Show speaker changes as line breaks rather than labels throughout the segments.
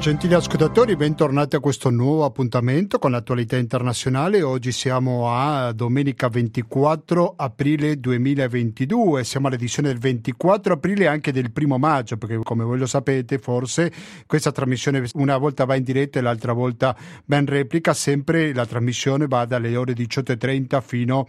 Gentili ascoltatori, bentornati a questo nuovo appuntamento con l'attualità internazionale. Oggi siamo a domenica 24 aprile 2022, siamo all'edizione del 24 aprile e anche del primo maggio, perché come voi lo sapete forse questa trasmissione una volta va in diretta e l'altra volta va in replica, sempre la trasmissione va dalle ore 18.30 fino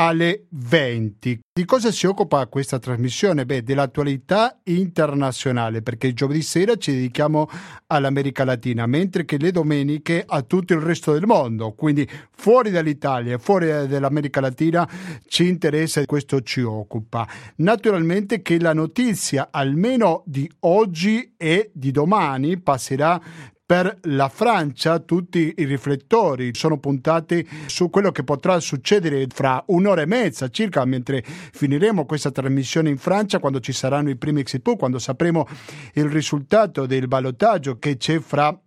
alle 20. Di cosa si occupa questa trasmissione? Beh, dell'attualità internazionale, perché giovedì sera ci dedichiamo all'America Latina, mentre che le domeniche a tutto il resto del mondo, quindi fuori dall'Italia fuori dall'America Latina ci interessa e questo ci occupa. Naturalmente che la notizia, almeno di oggi e di domani, passerà per la Francia tutti i riflettori sono puntati su quello che potrà succedere fra un'ora e mezza circa mentre finiremo questa trasmissione in Francia quando ci saranno i primi exit poll, quando sapremo il risultato del ballottaggio che c'è fra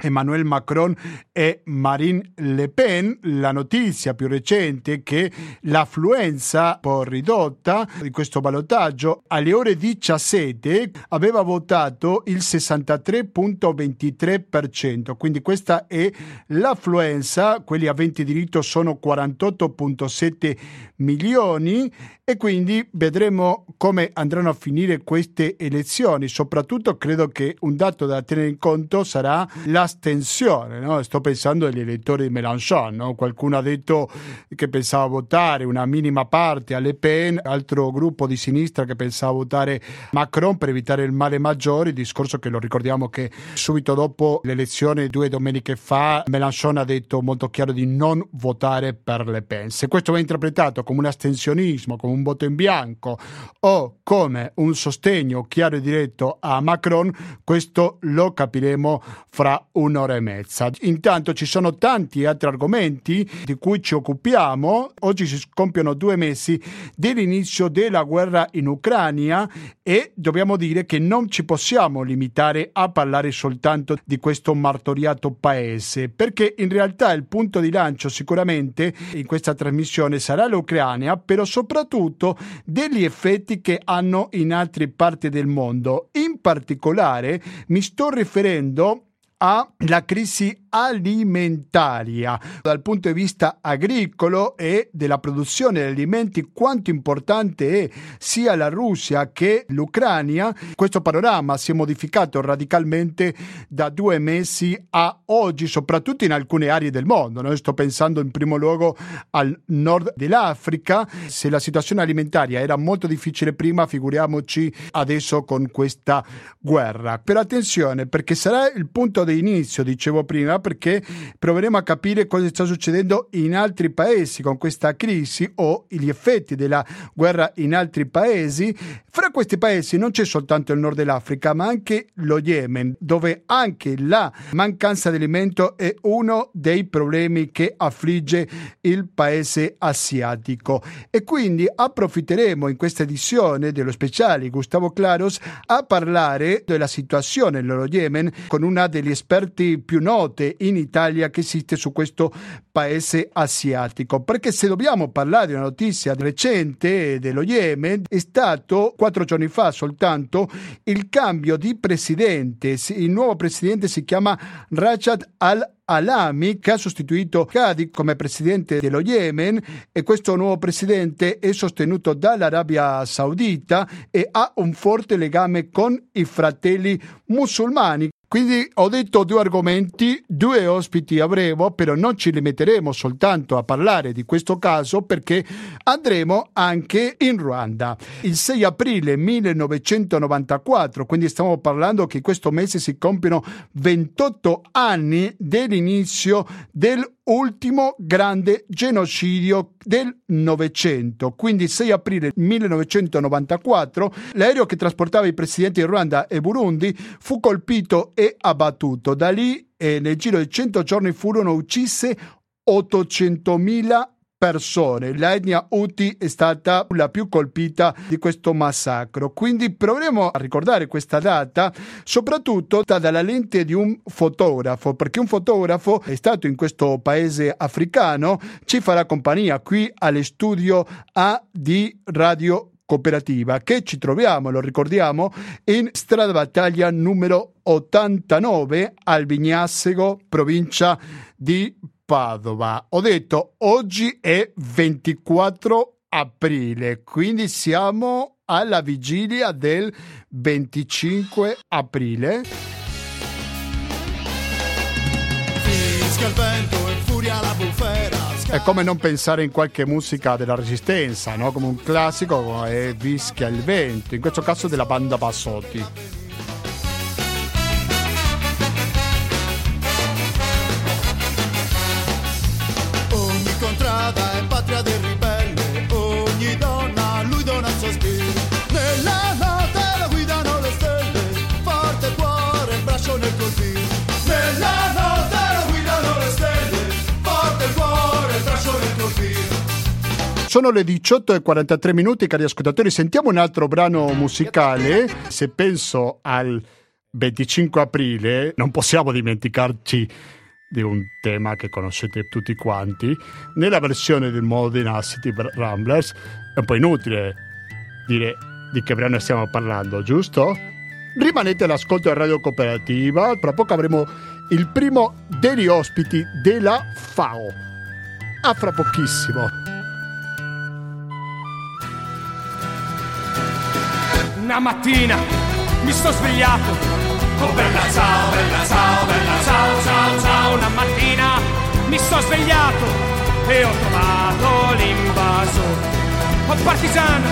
Emmanuel Macron e Marine Le Pen, la notizia più recente è che l'affluenza un po' ridotta di questo ballottaggio alle ore 17 aveva votato il 63.23%, quindi questa è l'affluenza, quelli aventi diritto sono 48.7 milioni e quindi vedremo come andranno a finire queste elezioni, soprattutto credo che un dato da tenere in conto sarà la astensione, no? sto pensando agli elettori di Mélenchon, no? qualcuno ha detto che pensava votare una minima parte alle Pen, altro gruppo di sinistra che pensava votare Macron per evitare il male maggiore, il discorso che lo ricordiamo che subito dopo l'elezione due domeniche fa Mélenchon ha detto molto chiaro di non votare per Le Pen. Se questo va interpretato come un astensionismo, come un voto in bianco o come un sostegno chiaro e diretto a Macron, questo lo capiremo fra un'ora e mezza. Intanto ci sono tanti altri argomenti di cui ci occupiamo. Oggi si compiono due mesi dell'inizio della guerra in Ucraina e dobbiamo dire che non ci possiamo limitare a parlare soltanto di questo martoriato paese, perché in realtà il punto di lancio sicuramente in questa trasmissione sarà l'Ucraina, però soprattutto degli effetti che hanno in altre parti del mondo. In particolare mi sto riferendo alla crisi alimentaria. Dal punto di vista agricolo e della produzione di alimenti quanto importante è sia la Russia che l'Ucraina. Questo panorama si è modificato radicalmente da due mesi a oggi soprattutto in alcune aree del mondo no? sto pensando in primo luogo al nord dell'Africa. Se la situazione alimentaria era molto difficile prima figuriamoci adesso con questa guerra. Però attenzione perché sarà il punto di inizio dicevo prima perché proveremo a capire cosa sta succedendo in altri paesi con questa crisi o gli effetti della guerra in altri paesi. Fra questi paesi non c'è soltanto il nord dell'Africa, ma anche lo Yemen, dove anche la mancanza di alimento è uno dei problemi che affligge il paese asiatico. E quindi approfitteremo in questa edizione dello speciale Gustavo Claros a parlare della situazione nello Yemen con una degli esperti più note in Italia che esiste su questo paese asiatico. Perché se dobbiamo parlare di una notizia recente dello Yemen, è stato quattro giorni fa soltanto il cambio di presidente. Il nuovo presidente si chiama Rajad al Alami che ha sostituito Qadi come presidente dello Yemen e questo nuovo presidente è sostenuto dall'Arabia Saudita e ha un forte legame con i fratelli musulmani quindi ho detto due argomenti, due ospiti avremo, però non ci limiteremo soltanto a parlare di questo caso perché andremo anche in Ruanda. Il 6 aprile 1994, quindi stiamo parlando che questo mese si compiono 28 anni dell'inizio del ultimo grande genocidio del Novecento. Quindi 6 aprile 1994 l'aereo che trasportava i presidenti di Ruanda e Burundi fu colpito e abbattuto. Da lì eh, nel giro di 100 giorni furono uccise 800.000 persone. L'etnia Uti è stata la più colpita di questo massacro. Quindi proveremo a ricordare questa data soprattutto dalla lente di un fotografo, perché un fotografo è stato in questo paese africano, ci farà compagnia qui allo studio A di Radio Cooperativa che ci troviamo, lo ricordiamo, in strada battaglia numero 89 al Vignassego, provincia di Padova. Ho detto oggi è 24 aprile, quindi siamo alla vigilia del 25 aprile. Fischia il vento È come non pensare in qualche musica della resistenza, no? come un classico è Fischia il vento, in questo caso della banda Bassotti. Sono le 18 e 43 minuti, cari ascoltatori. Sentiamo un altro brano musicale. Se penso al 25 aprile, non possiamo dimenticarci di un tema che conoscete tutti quanti. Nella versione del Modena City Ramblers è un po' inutile dire di che brano stiamo parlando, giusto? Rimanete all'ascolto a Radio Cooperativa, tra poco avremo il primo degli ospiti della FAO. A fra pochissimo.
Una mattina mi sto svegliato. Oh bella ciao, bella ciao, bella ciao, ciao, ciao. Una mattina mi sto svegliato e ho trovato l'invaso. Oh partigiano,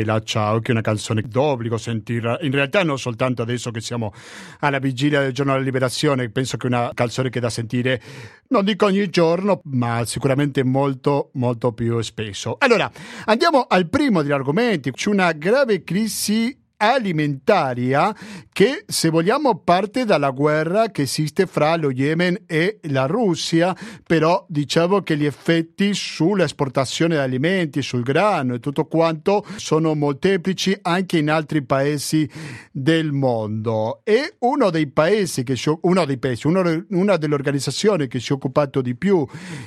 Bella ciao,
che è una canzone d'obbligo sentirla. In realtà non soltanto adesso che siamo alla vigilia del giorno della liberazione, penso che è una canzone che da sentire, non dico ogni giorno, ma sicuramente molto, molto più spesso. Allora, andiamo al primo degli argomenti. C'è una grave crisi alimentaria che, se vogliamo, parte dalla guerra che esiste fra lo Yemen e la Russia, però diciamo che gli effetti sull'esportazione di alimenti, sul grano e tutto quanto sono molteplici anche in altri paesi del mondo. E uno dei paesi che si, uno dei paesi, uno, una delle organizzazioni che si è occupato di più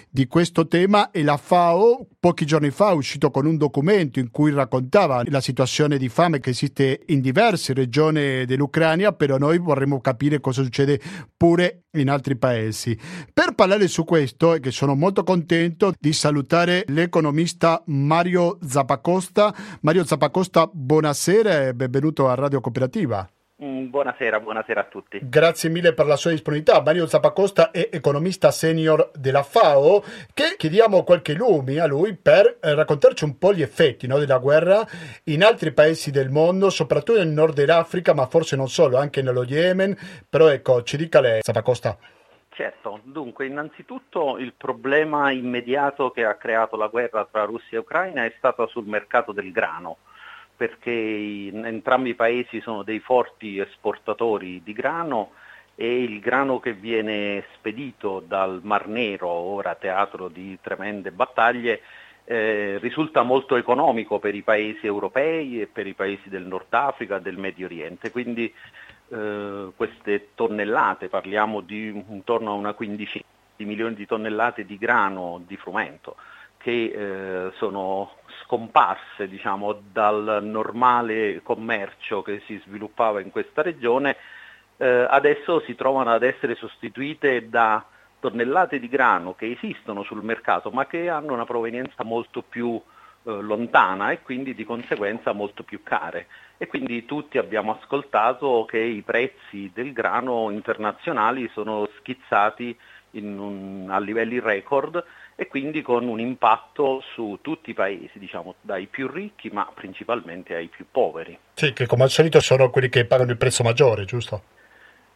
di questo tema è la FAO. Pochi giorni fa è uscito con un documento in cui raccontava la situazione di fame che esiste in diverse regioni dell'Ucraina, però noi vorremmo capire cosa succede pure in altri paesi. Per parlare su questo, e che sono molto contento di salutare l'economista Mario Zappacosta. Mario Zappacosta, buonasera e benvenuto a Radio Cooperativa.
Mm, buonasera, buonasera a tutti.
Grazie mille per la sua disponibilità. Mario Zappacosta è economista senior della FAO, che chiediamo qualche lumi a lui per eh, raccontarci un po' gli effetti no, della guerra in altri paesi del mondo, soprattutto nel nord dell'Africa, ma forse non solo, anche nello Yemen. Però ecco, ci dica lei, Zappacosta.
Certo, dunque innanzitutto il problema immediato che ha creato la guerra tra Russia e Ucraina è stato sul mercato del grano perché entrambi i paesi sono dei forti esportatori di grano e il grano che viene spedito dal Mar Nero, ora teatro di tremende battaglie, eh, risulta molto economico per i paesi europei e per i paesi del Nord Africa, del Medio Oriente. Quindi eh, queste tonnellate, parliamo di intorno a una quindicina di milioni di tonnellate di grano, di frumento, che eh, sono scomparse diciamo, dal normale commercio che si sviluppava in questa regione, eh, adesso si trovano ad essere sostituite da tonnellate di grano che esistono sul mercato ma che hanno una provenienza molto più eh, lontana e quindi di conseguenza molto più care. E quindi tutti abbiamo ascoltato che i prezzi del grano internazionali sono schizzati un, a livelli record e quindi con un impatto su tutti i paesi, diciamo, dai più ricchi ma principalmente ai più poveri.
Sì, che come al solito sono quelli che pagano il prezzo maggiore, giusto?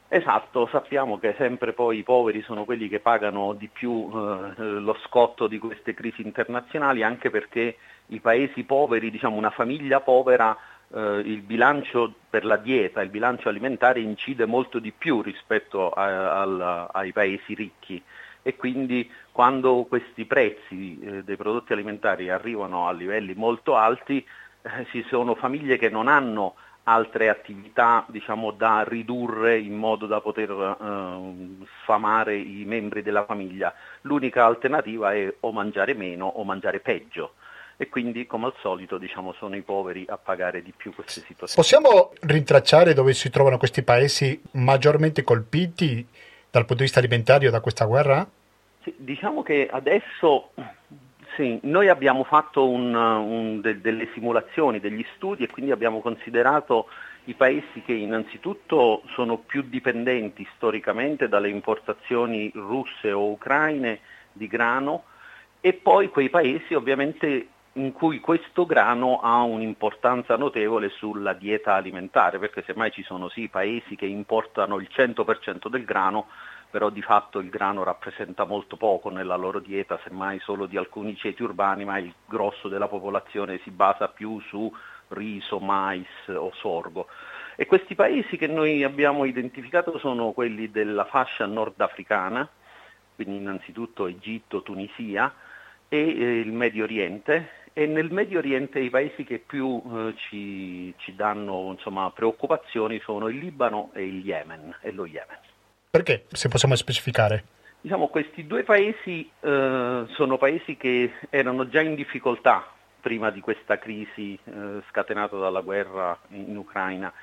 Esatto, sappiamo che sempre poi i poveri sono quelli che pagano di più eh, lo scotto di queste crisi internazionali, anche perché i paesi poveri, diciamo una famiglia povera, eh, il bilancio per la dieta, il bilancio alimentare incide molto di più rispetto a, a, ai paesi ricchi e quindi quando questi prezzi eh, dei prodotti alimentari arrivano a livelli molto alti eh, ci sono famiglie che non hanno altre attività diciamo, da ridurre in modo da poter eh, sfamare i membri della famiglia. L'unica alternativa è o mangiare meno o mangiare peggio e quindi come al solito diciamo, sono i poveri a pagare di più queste situazioni.
Possiamo rintracciare dove si trovano questi paesi maggiormente colpiti dal punto di vista alimentare da questa guerra?
Sì, diciamo che adesso sì, noi abbiamo fatto un, un, de, delle simulazioni, degli studi e quindi abbiamo considerato i paesi che innanzitutto sono più dipendenti storicamente dalle importazioni russe o ucraine di grano e poi quei paesi ovviamente in cui questo grano ha un'importanza notevole sulla dieta alimentare, perché semmai ci sono sì paesi che importano il 100% del grano, però di fatto il grano rappresenta molto poco nella loro dieta, semmai solo di alcuni ceti urbani, ma il grosso della popolazione si basa più su riso, mais o sorgo. E questi paesi che noi abbiamo identificato sono quelli della fascia nordafricana, quindi innanzitutto Egitto, Tunisia e eh, il Medio Oriente e nel Medio Oriente i paesi che più eh, ci, ci, danno insomma, preoccupazioni sono il Libano e il Yemen e lo Yemen.
Perché, se possiamo specificare?
Diciamo, questi due paesi eh, sono paesi che erano già in difficoltà prima di questa crisi eh, scatenata dalla guerra in, in Ucraina.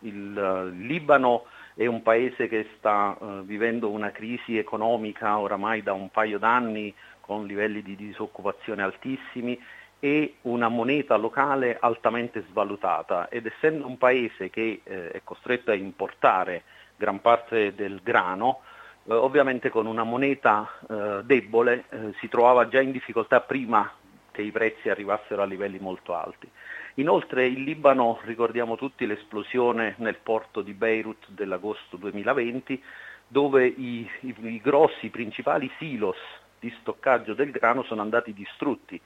Il, uh, Libano è un paese che sta uh, vivendo una crisi economica oramai da un paio d'anni con livelli di disoccupazione altissimi e una moneta locale altamente svalutata ed essendo un paese che eh, è costretto a importare gran parte del grano, eh, ovviamente con una moneta eh, debole eh, si trovava già in difficoltà prima che i prezzi arrivassero a livelli molto alti. Inoltre il Libano, ricordiamo tutti l'esplosione nel porto di Beirut dell'agosto 2020, dove i, i, i grossi, principali silos di stoccaggio del grano sono andati distrutti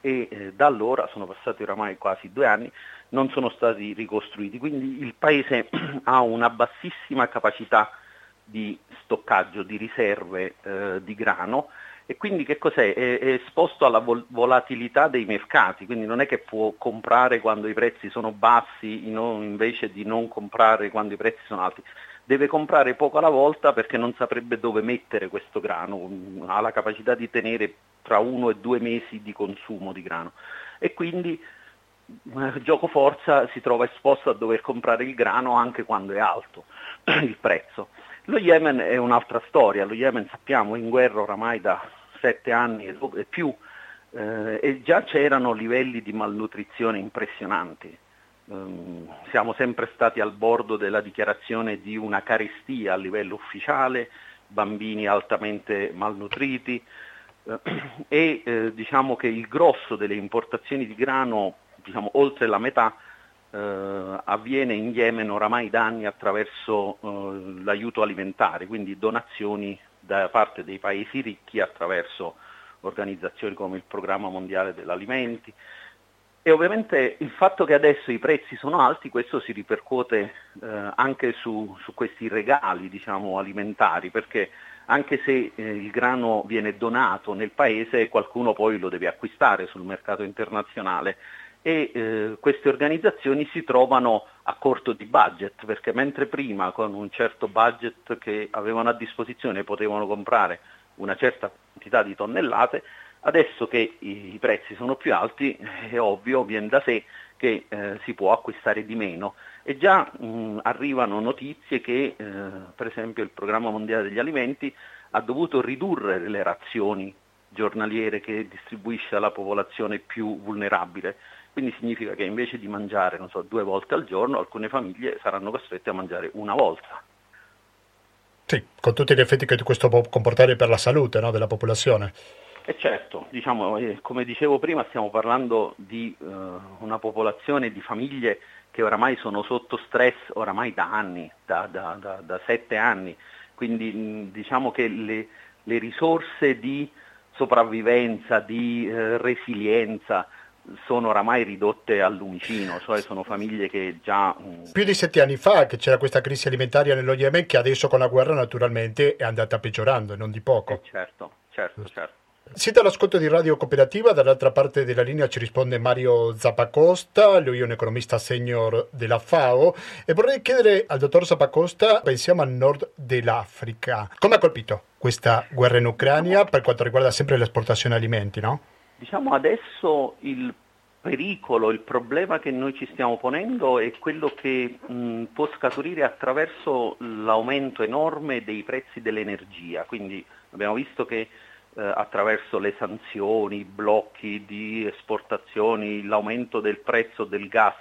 e eh, da allora, sono passati oramai quasi due anni, non sono stati ricostruiti. Quindi il Paese ha una bassissima capacità di stoccaggio, di riserve eh, di grano e quindi che cos'è? È, è esposto alla vol- volatilità dei mercati, quindi non è che può comprare quando i prezzi sono bassi invece di non comprare quando i prezzi sono alti. Deve comprare poco alla volta perché non saprebbe dove mettere questo grano, ha la capacità di tenere tra uno e due mesi di consumo di grano e quindi eh, gioco forza si trova esposto a dover comprare il grano anche quando è alto il prezzo. Lo Yemen è un'altra storia, lo Yemen sappiamo è in guerra oramai da sette anni e più eh, e già c'erano livelli di malnutrizione impressionanti. Um, siamo sempre stati al bordo della dichiarazione di una carestia a livello ufficiale, bambini altamente malnutriti, e eh, diciamo che il grosso delle importazioni di grano, diciamo, oltre la metà, eh, avviene in Yemen oramai da anni attraverso eh, l'aiuto alimentare, quindi donazioni da parte dei paesi ricchi attraverso organizzazioni come il Programma Mondiale degli Alimenti. E ovviamente il fatto che adesso i prezzi sono alti, questo si ripercuote eh, anche su, su, questi regali diciamo, alimentari, perché anche se eh, il grano viene donato nel paese, qualcuno poi lo deve acquistare sul mercato internazionale. E eh, queste organizzazioni si trovano a corto di budget, perché mentre prima con un certo budget che avevano a disposizione potevano comprare una certa quantità di tonnellate, adesso che i, prezzi sono più alti è ovvio, viene da sé che eh, si può acquistare di meno e già mh, arrivano notizie che eh, per esempio il Programma Mondiale degli Alimenti ha dovuto ridurre le razioni giornaliere che distribuisce alla popolazione più vulnerabile. Quindi significa che invece di mangiare so, due volte al giorno, alcune famiglie saranno costrette a mangiare una volta.
Sì, con tutti gli effetti che questo può comportare per la salute no, della popolazione.
E certo, diciamo, eh, come dicevo prima, stiamo parlando di uh, una popolazione di famiglie che oramai sono sotto stress oramai da anni, da, da, da, da sette anni, quindi diciamo che le, le, risorse di sopravvivenza, di eh, resilienza sono oramai ridotte al lumicino, cioè sono famiglie che già...
Mm, Più di sette anni fa che c'era questa crisi alimentaria nello Yemen che adesso con la guerra naturalmente è andata peggiorando, non di poco.
Eh certo, certo, certo.
Siete all'ascolto di Radio Cooperativa, dall'altra parte della linea ci risponde Mario Zappacosta, lui è un economista senior della FAO e vorrei chiedere al dottor Zappacosta, pensiamo al nord dell'Africa, come ha colpito questa guerra in Ucraina per quanto riguarda sempre l'esportazione alimenti, no?
Diciamo adesso il pericolo, il problema che noi ci stiamo ponendo è quello che mh, può scaturire attraverso l'aumento enorme dei prezzi dell'energia, quindi abbiamo visto che eh, attraverso le sanzioni, i blocchi di esportazioni, l'aumento del prezzo del gas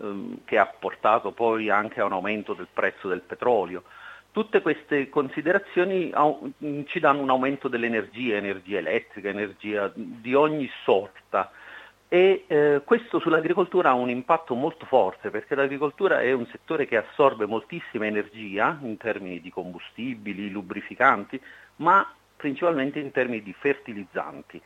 ehm, che ha portato poi anche a un aumento del prezzo del petrolio. Tutte queste considerazioni ci danno un aumento dell'energia, energia elettrica, energia di ogni sorta e eh, questo sull'agricoltura ha un impatto molto forte perché l'agricoltura è un settore che assorbe moltissima energia in termini di combustibili, lubrificanti, ma principalmente in termini di fertilizzanti.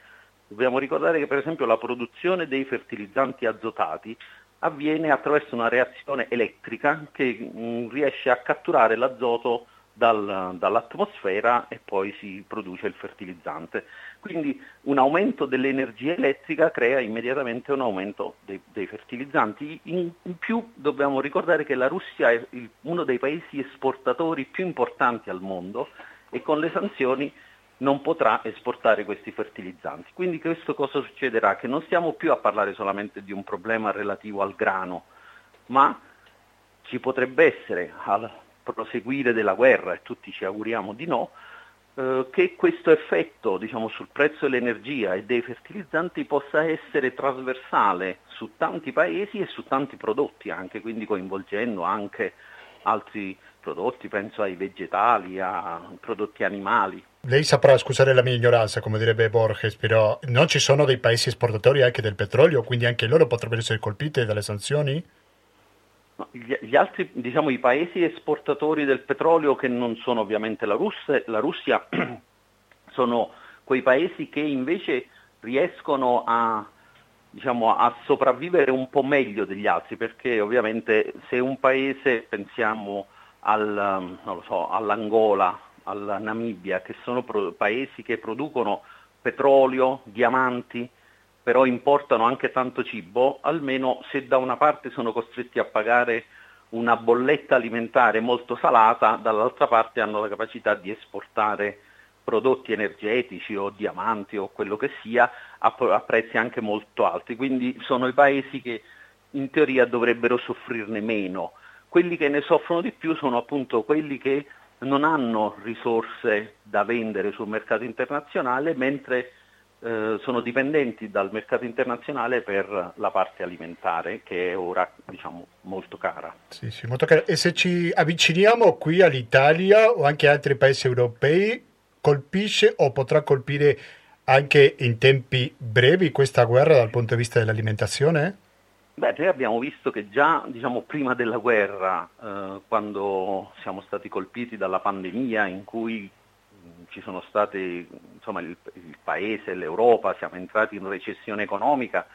Dobbiamo ricordare che per esempio la produzione dei fertilizzanti azotati avviene attraverso una reazione elettrica che mh, mm, riesce a catturare l'azoto dal, dall'atmosfera e poi si produce il fertilizzante. Quindi un aumento dell'energia elettrica crea immediatamente un aumento dei, dei fertilizzanti. In, in, più dobbiamo ricordare che la Russia è il, uno dei paesi esportatori più importanti al mondo e con le sanzioni non potrà esportare questi fertilizzanti. Quindi questo cosa succederà? Che non stiamo più a parlare solamente di un problema relativo al grano, ma ci potrebbe essere al proseguire della guerra, e tutti ci auguriamo di no, eh, che questo effetto diciamo, sul prezzo dell'energia e dei fertilizzanti possa essere trasversale su tanti paesi e su tanti prodotti anche, quindi coinvolgendo anche altri prodotti, penso ai vegetali, a prodotti animali.
Lei saprà scusare la mia ignoranza, come direbbe Borges, però non ci sono dei paesi esportatori anche del petrolio, quindi anche loro potrebbero essere colpiti dalle sanzioni?
Gli, altri, diciamo, i paesi esportatori del petrolio che non sono ovviamente la Russia, la Russia sono quei paesi che invece riescono a, diciamo, a sopravvivere un po' meglio degli altri, perché ovviamente se un paese, pensiamo al, so, all'Angola, alla Namibia, che sono pro- paesi che producono petrolio, diamanti, però importano anche tanto cibo, almeno se da una parte sono costretti a pagare una bolletta alimentare molto salata, dall'altra parte hanno la capacità di esportare prodotti energetici o diamanti o quello che sia a, a prezzi anche molto alti. Quindi sono i paesi che in teoria dovrebbero soffrirne meno. Quelli che ne soffrono di più sono appunto quelli che non hanno risorse da vendere sul mercato internazionale, mentre eh, sono dipendenti dal mercato internazionale per la parte alimentare, che è ora diciamo, molto cara.
Sì, sì, molto cara. E se ci avviciniamo qui all'Italia o anche altri paesi europei, colpisce o potrà colpire anche in tempi brevi questa guerra dal punto di vista dell'alimentazione?
Beh, noi abbiamo visto che già diciamo, prima della guerra, eh, quando siamo stati colpiti dalla pandemia in cui mh, ci sono stati insomma, il, il Paese, l'Europa, siamo entrati in recessione economica,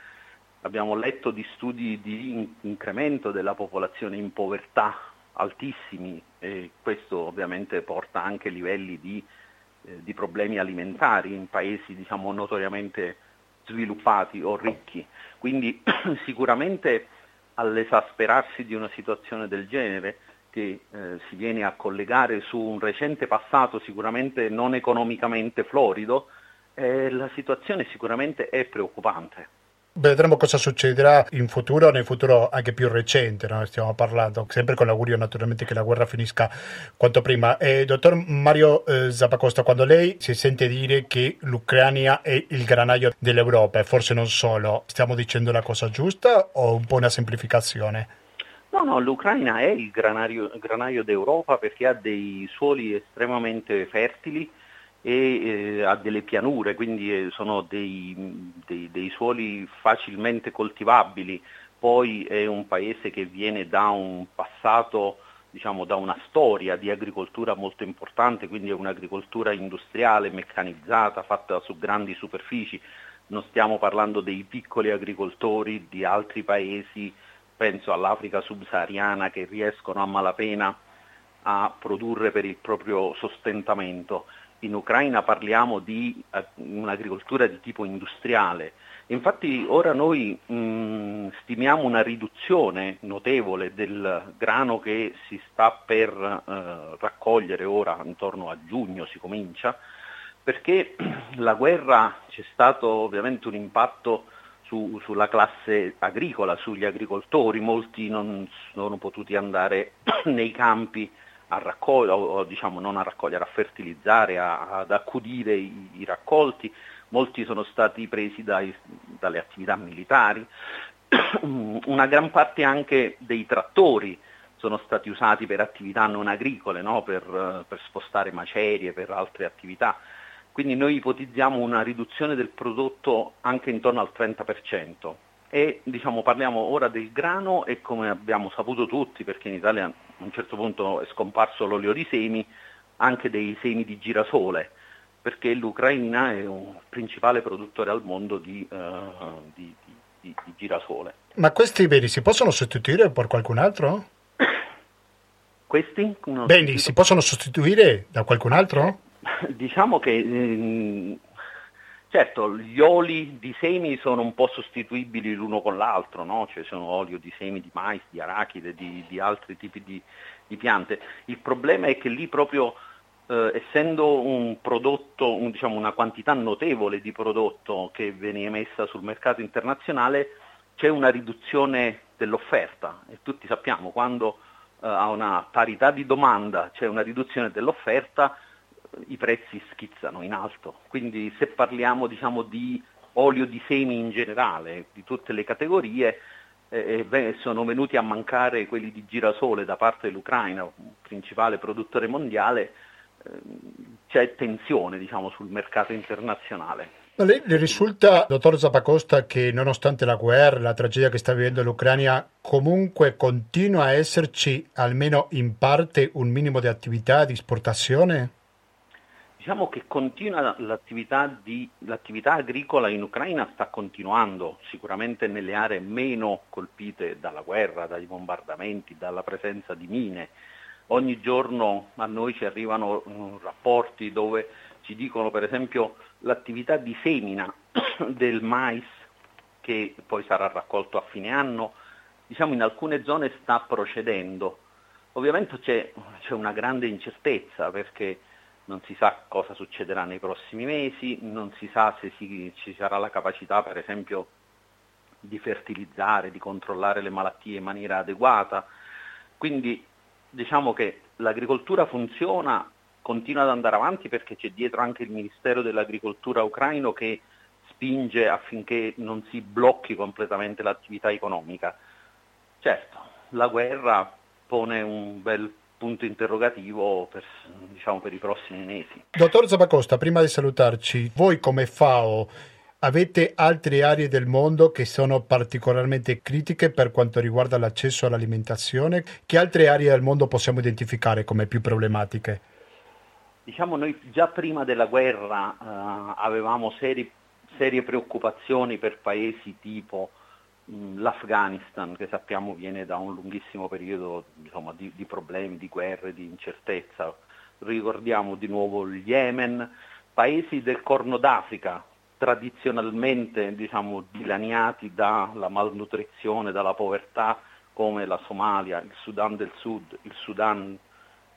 abbiamo letto di studi di in- incremento della popolazione in povertà altissimi e questo ovviamente porta anche livelli di, eh, di problemi alimentari in paesi diciamo, notoriamente sviluppati o ricchi. Quindi sicuramente all'esasperarsi di una situazione del genere che eh, si viene a collegare su un recente passato sicuramente non economicamente florido, eh, la situazione sicuramente è preoccupante.
Vedremo cosa succederà in futuro, nel futuro anche più recente, no? stiamo parlando, sempre con l'augurio naturalmente che la guerra finisca quanto prima. Eh, dottor Mario eh, Zappacosta, quando lei si sente dire che l'Ucraina è il granaio dell'Europa, e forse non solo, stiamo dicendo la cosa giusta o un po' una semplificazione?
No, no, l'Ucraina è il granaio, granaio d'Europa perché ha dei suoli estremamente fertili, e eh, ha delle pianure, quindi eh, sono dei, dei, dei, suoli facilmente coltivabili, poi è un paese che viene da un passato, diciamo da una storia di agricoltura molto importante, quindi è un'agricoltura industriale, meccanizzata, fatta su grandi superfici, non stiamo parlando dei piccoli agricoltori di altri paesi, penso all'Africa subsahariana che riescono a malapena a produrre per il proprio sostentamento. In Ucraina parliamo di eh, un'agricoltura di tipo industriale. Infatti ora noi mh, stimiamo una riduzione notevole del grano che si sta per eh, raccogliere ora, intorno a giugno si comincia, perché la guerra c'è stato ovviamente un impatto su, sulla classe agricola, sugli agricoltori, molti non sono potuti andare nei campi a raccogliere, diciamo non a raccogliere, a fertilizzare, a, ad accudire i, i, raccolti, molti sono stati presi dai, dalle attività militari, una gran parte anche dei trattori sono stati usati per attività non agricole, no? per, per spostare macerie, per altre attività. Quindi noi ipotizziamo una riduzione del prodotto anche intorno al 30% e diciamo, parliamo ora del grano e come abbiamo saputo tutti, perché in Italia a un certo punto è scomparso l'olio di semi, anche dei semi di girasole, perché l'Ucraina è un principale produttore al mondo di, uh, di, di, di girasole.
Ma questi beni si possono sostituire per qualcun altro?
Questi?
Beni si possono sostituire da qualcun altro?
Diciamo che ehm, certo gli oli di semi sono un po' sostituibili l'uno con l'altro, no? cioè sono olio di semi di mais, di arachide, di, di altri tipi di, di, piante. Il problema è che lì proprio eh, essendo un prodotto, un, diciamo, una quantità notevole di prodotto che viene emessa sul mercato internazionale, c'è una riduzione dell'offerta e tutti sappiamo quando eh, a una parità di domanda c'è una riduzione dell'offerta, i prezzi schizzano in alto. Quindi se parliamo diciamo, di olio di semi in generale, di tutte le categorie, eh, beh, sono venuti a mancare quelli di girasole da parte dell'Ucraina, principale produttore mondiale, eh, c'è tensione diciamo, sul mercato internazionale.
Ma lei le risulta, dottor Zappacosta, che nonostante la guerra, la tragedia che sta vivendo l'Ucraina, comunque continua a esserci almeno in parte un minimo di attività di esportazione?
Diciamo che continua l'attività, di, l'attività, agricola in Ucraina sta continuando, sicuramente nelle aree meno colpite dalla guerra, dai bombardamenti, dalla presenza di mine. Ogni giorno a noi ci arrivano uh, rapporti dove ci dicono per esempio l'attività di semina del mais che poi sarà raccolto a fine anno, diciamo in alcune zone sta procedendo. Ovviamente c'è, c'è una grande incertezza perché non si sa cosa succederà nei prossimi mesi, non si sa se si, ci sarà la capacità per esempio di fertilizzare, di controllare le malattie in maniera adeguata. Quindi diciamo che l'agricoltura funziona, continua ad andare avanti perché c'è dietro anche il Ministero dell'Agricoltura ucraino che spinge affinché non si blocchi completamente l'attività economica. Certo, la guerra pone un bel punto interrogativo per, diciamo, per i prossimi mesi.
Dottor Zabacosta, prima di salutarci, voi come FAO avete altre aree del mondo che sono particolarmente critiche per quanto riguarda l'accesso all'alimentazione? Che altre aree del mondo possiamo identificare come più problematiche?
Diciamo noi già prima della guerra eh, avevamo seri, serie preoccupazioni per paesi tipo l'Afghanistan che sappiamo viene da un lunghissimo periodo insomma, di, di, problemi, di guerre, di incertezza. Ricordiamo di nuovo il Yemen, paesi del Corno d'Africa tradizionalmente diciamo, dilaniati dalla malnutrizione, dalla povertà, come la Somalia, il Sudan del Sud, il Sudan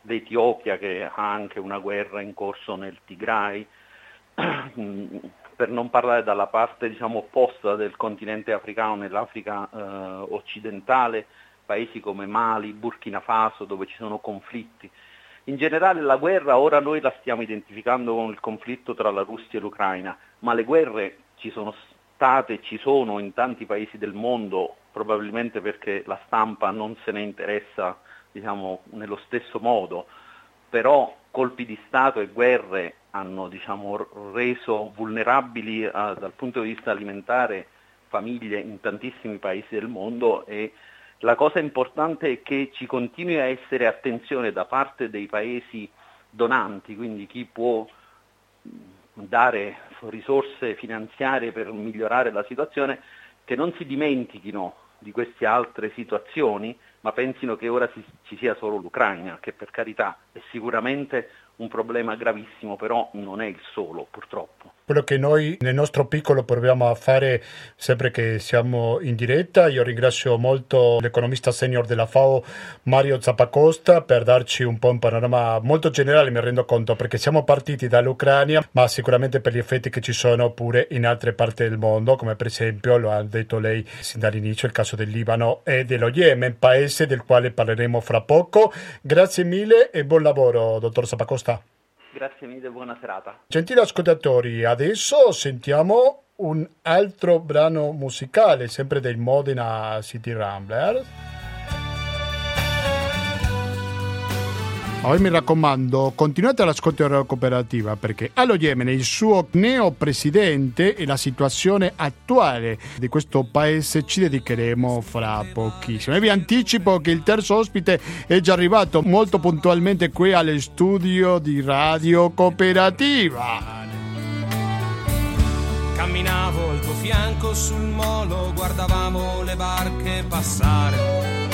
l'Etiopia che ha anche una guerra in corso nel Tigray, per non parlare dalla parte diciamo, opposta del continente africano, nell'Africa eh, occidentale, paesi come Mali, Burkina Faso, dove ci sono conflitti. In generale la guerra ora noi la stiamo identificando con il conflitto tra la Russia e l'Ucraina, ma le guerre ci sono state, ci sono in tanti paesi del mondo, probabilmente perché la stampa non se ne interessa diciamo, nello stesso modo, però colpi di Stato e guerre hanno diciamo, reso vulnerabili a, dal punto di vista alimentare famiglie in tantissimi paesi del mondo e la cosa importante è che ci continui a essere attenzione da parte dei paesi donanti, quindi chi può dare risorse finanziarie per migliorare la situazione, che non si dimentichino di queste altre situazioni, ma pensino che ora ci sia solo l'Ucraina, che per carità è sicuramente un problema gravissimo, però non è il solo purtroppo.
Quello che noi nel nostro piccolo proviamo a fare sempre che siamo in diretta, io ringrazio molto l'economista senior della FAO Mario Zappacosta per darci un po' un panorama molto generale, mi rendo conto, perché siamo partiti dall'Ucraina, ma sicuramente per gli effetti che ci sono pure in altre parti del mondo, come per esempio lo ha detto lei sin dall'inizio il caso del Libano e dello Yemen, paese del quale parleremo fra poco. Grazie mille e buon lavoro, dottor Zappacosta.
Grazie mille, buona serata.
Gentili ascoltatori, adesso sentiamo un altro brano musicale, sempre del Modena City Poi mi raccomando, continuate all'ascolto della cooperativa perché allo Yemen il suo neopresidente e la situazione attuale di questo paese ci dedicheremo fra pochissimo. E vi anticipo che il terzo ospite è già arrivato molto puntualmente qui allo studio di Radio Cooperativa.
Camminavo al tuo fianco sul molo, guardavamo le barche passare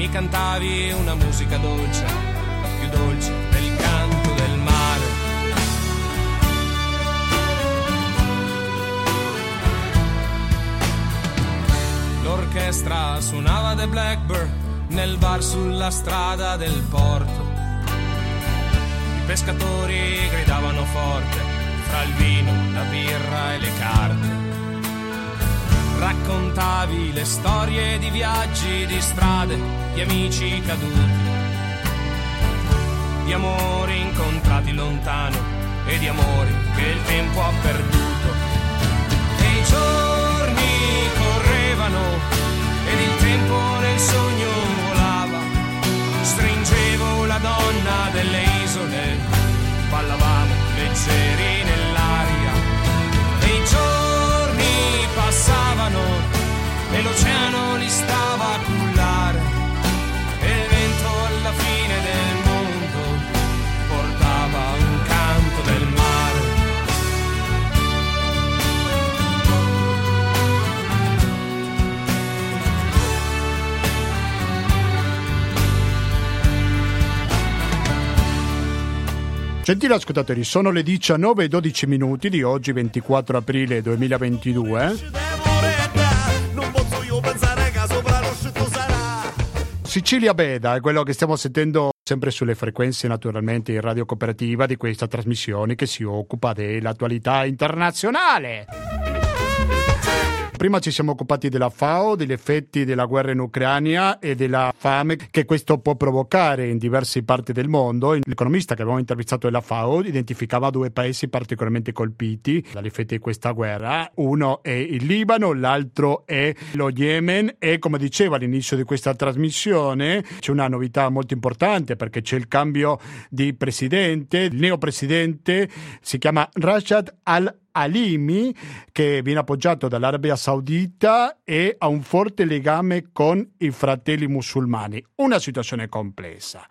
mi cantavi una musica dolce, più dolce del canto del mare. L'orchestra suonava The Blackbird nel bar sulla strada del porto. I pescatori gridavano forte fra il vino, la birra e le carte raccontavi le storie di viaggi, di strade, di amici caduti, di amori incontrati lontano e di amori che il tempo ha perduto.
Gentili ascoltatori, sono le 19 e 12 minuti di oggi 24 aprile 2022. Sicilia Beda è quello che stiamo sentendo sempre sulle frequenze naturalmente in radio cooperativa di questa trasmissione che si occupa dell'attualità internazionale. Prima ci siamo occupati della FAO, degli effetti della guerra in Ucraina e della fame che questo può provocare in diverse parti del mondo. L'economista che abbiamo intervistato della FAO identificava due paesi particolarmente colpiti dagli effetti di questa guerra. Uno è il Libano, l'altro è lo Yemen e come dicevo all'inizio di questa trasmissione c'è una novità molto importante perché c'è il cambio di presidente. Il neopresidente si chiama Rashad al Alimi, che viene appoggiato dall'Arabia Saudita e ha un forte legame con i fratelli musulmani. Una situazione complessa.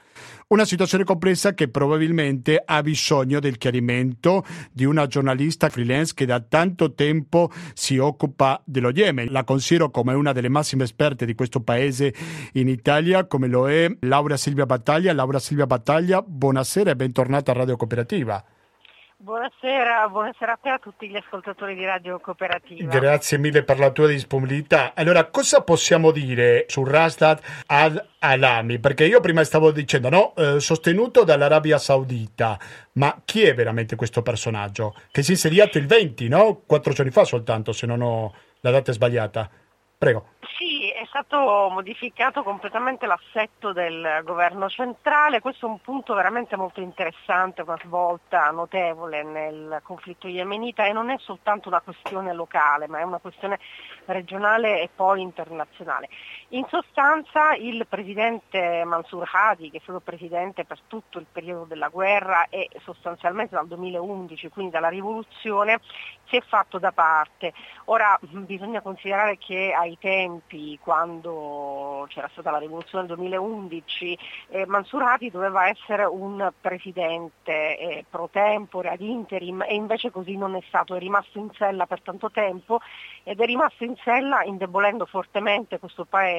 Una situazione complessa che probabilmente ha bisogno del chiarimento di una giornalista freelance che da tanto tempo si occupa dello Yemen. La considero come una delle massime esperte di questo paese in Italia, come lo è Laura Silvia Battaglia. Laura Silvia Battaglia, buonasera e bentornata a Radio Cooperativa.
Buonasera, buonasera a te e a tutti gli ascoltatori di Radio Cooperativa.
Grazie mille per la tua disponibilità. Allora, cosa possiamo dire su Rasdad al-Alami? Perché io prima stavo dicendo, no, eh, sostenuto dall'Arabia Saudita, ma chi è veramente questo personaggio? Che si è insediato il 20, no? Quattro giorni fa soltanto, se non ho la data sbagliata. Prego.
Stato modificato completamente l'assetto del governo centrale, questo è un punto veramente molto interessante, una svolta notevole nel conflitto yemenita e non è soltanto una questione locale, ma è una questione regionale e poi internazionale. In sostanza il presidente Mansour Hadi, che è stato presidente per tutto il periodo della guerra e sostanzialmente dal 2011, quindi dalla rivoluzione, si è fatto da parte. Ora bisogna considerare che ai tempi, quando c'era stata la rivoluzione del 2011, eh, Mansur Hadi doveva essere un presidente eh, pro tempore ad interim e invece così non è stato, è rimasto in sella per tanto tempo ed è rimasto in sella indebolendo fortemente questo paese,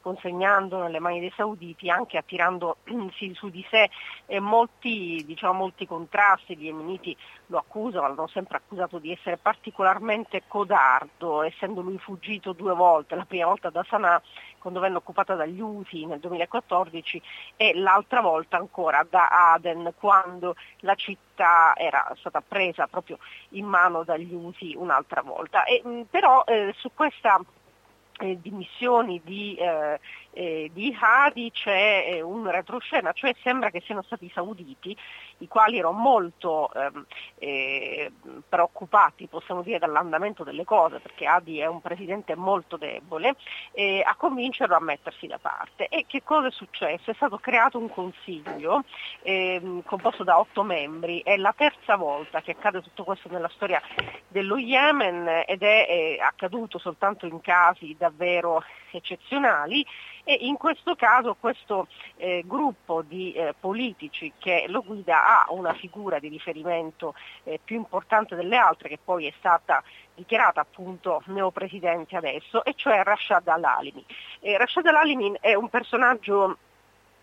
consegnandolo nelle mani dei sauditi, anche attirando su di sé eh, molti, diciamo, molti contrasti, gli emeniti lo accusano, l'hanno sempre accusato di essere particolarmente codardo, essendo lui fuggito due volte, la prima volta da Sanaa quando venne occupata dagli Usi nel 2014 e l'altra volta ancora da Aden quando la città era stata presa proprio in mano dagli Usi un'altra volta. E, però eh, su questa eh, dimissioni di, eh, eh, di Hadi c'è eh, un retroscena, cioè sembra che siano stati i sauditi, i quali erano molto ehm, eh, preoccupati, possiamo dire, dall'andamento delle cose, perché Hadi è un presidente molto debole, a convincerlo a mettersi da parte. E che cosa è successo? È stato creato un consiglio ehm, composto da otto membri, è la terza volta che accade tutto questo nella storia dello Yemen ed è, è accaduto soltanto in casi davvero eccezionali e in questo caso questo eh, gruppo di eh, politici che lo guida ha una figura di riferimento eh, più importante delle altre che poi è stata dichiarata appunto neopresidente adesso e cioè Rashad al-Alimi. Rashad al-Alimi è un personaggio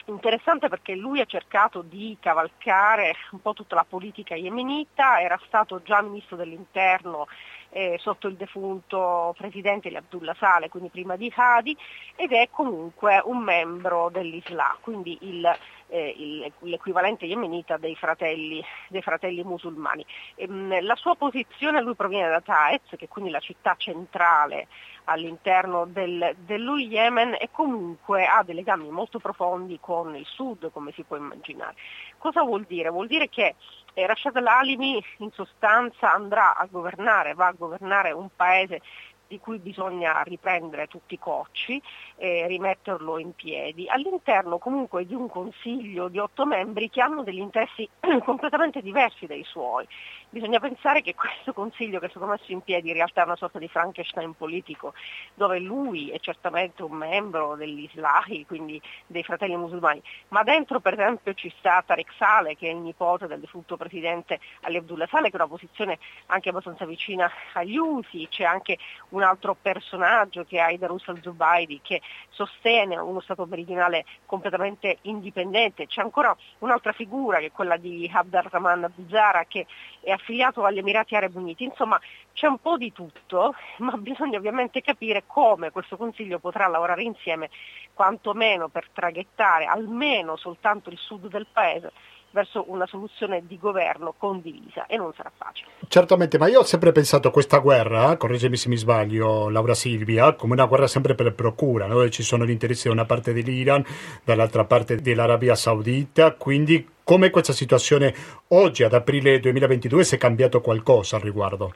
interessante perché lui ha cercato di cavalcare un po' tutta la politica yemenita, era stato già ministro dell'interno eh, sotto il defunto presidente di Abdullah Saleh, quindi prima di Hadi, ed è comunque un membro dell'Islam, quindi il, eh, il, l'equivalente yemenita dei fratelli, dei fratelli musulmani. E, ehm, mh, la sua posizione, lui proviene da Taez, che è quindi la città centrale all'interno del, dello Yemen e comunque ha dei legami molto profondi con il sud, come si può immaginare. Cosa vuol dire? Vuol dire che eh, Rashad al-Alimi in sostanza andrà a governare, va a governare un paese di cui bisogna riprendere tutti i cocci e rimetterlo in piedi, all'interno comunque di un consiglio di otto membri che hanno degli interessi completamente diversi dai suoi. Bisogna pensare che questo consiglio che è stato messo in piedi in realtà è una sorta di Frankenstein politico, dove lui è certamente un membro degli Islahi, quindi dei fratelli musulmani, ma dentro per esempio ci sta Tarek Saleh, che è il nipote del defunto presidente Ali Abdullah Saleh, che è una posizione anche abbastanza vicina agli Usi, c'è anche un altro personaggio che è Aidarus al-Zubaidi, che sostiene uno Stato meridionale completamente indipendente, c'è ancora un'altra figura che è quella di Abd al-Rahman Abuzara, che è affiliato agli Emirati Arabi Uniti. Insomma, c'è un po' di tutto, ma bisogna ovviamente capire come questo Consiglio potrà lavorare insieme, quantomeno per traghettare almeno soltanto il sud del Paese verso una soluzione di governo condivisa e non sarà facile.
Certamente, ma io ho sempre pensato a questa guerra, correggimi se mi sbaglio Laura Silvia, come una guerra sempre per procura, no? ci sono gli interessi da una parte dell'Iran, dall'altra parte dell'Arabia Saudita, quindi come questa situazione oggi ad aprile 2022 si è cambiato qualcosa al riguardo?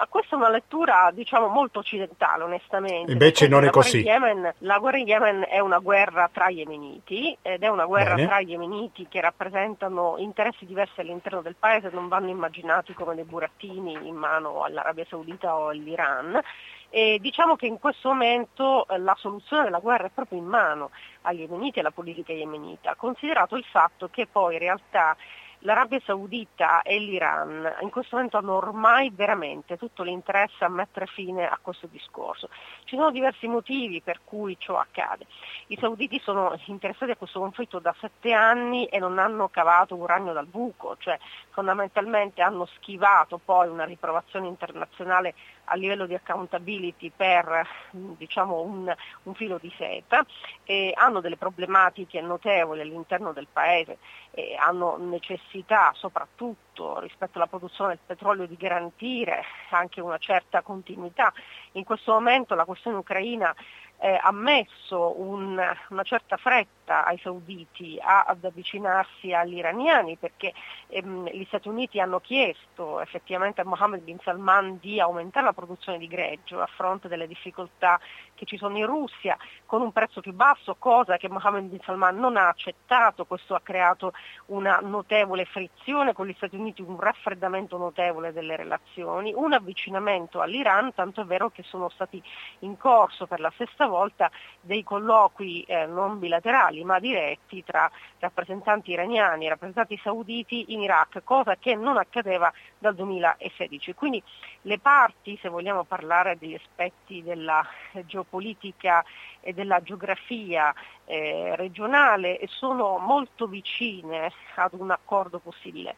Ma questa è una lettura diciamo molto occidentale onestamente.
Invece non è così.
Yemen, la guerra in Yemen è una guerra tra yemeniti ed è una guerra Bene. tra yemeniti che rappresentano interessi diversi all'interno del paese, non vanno immaginati come dei burattini in mano all'Arabia Saudita o all'Iran. E diciamo che in questo momento eh, la soluzione della guerra è proprio in mano agli yemeniti e alla politica yemenita, considerato il fatto che poi in realtà l'Arabia Saudita e l'Iran in questo momento hanno ormai veramente tutto l'interesse a mettere fine a questo discorso. Ci sono diversi motivi per cui ciò accade. I sauditi sono interessati a questo conflitto da sette anni e non hanno cavato un ragno dal buco, cioè fondamentalmente hanno schivato poi una riprovazione internazionale a livello di accountability per diciamo, un, un, filo di seta, e hanno delle problematiche notevoli all'interno del paese, e hanno necessità soprattutto rispetto alla produzione del petrolio di garantire anche una certa continuità. In questo momento la questione ucraina eh, ha messo un, una certa fretta ai sauditi a, ad avvicinarsi agli iraniani perché ehm, gli Stati Uniti hanno chiesto effettivamente a Mohammed bin Salman di aumentare la produzione di greggio a fronte delle difficoltà che ci sono in Russia con un prezzo più basso, cosa che Mohammed bin Salman non ha accettato, questo ha creato una notevole frizione con gli Stati Uniti Uniti un raffreddamento notevole delle relazioni, un avvicinamento all'Iran, tanto è vero che sono stati in corso per la sesta volta dei colloqui eh, non bilaterali ma diretti tra rappresentanti iraniani e rappresentanti sauditi in Iraq, cosa che non accadeva dal 2016. Quindi le parti, se vogliamo parlare degli aspetti della geopolitica e della geografia eh, regionale, sono molto vicine ad un accordo possibile.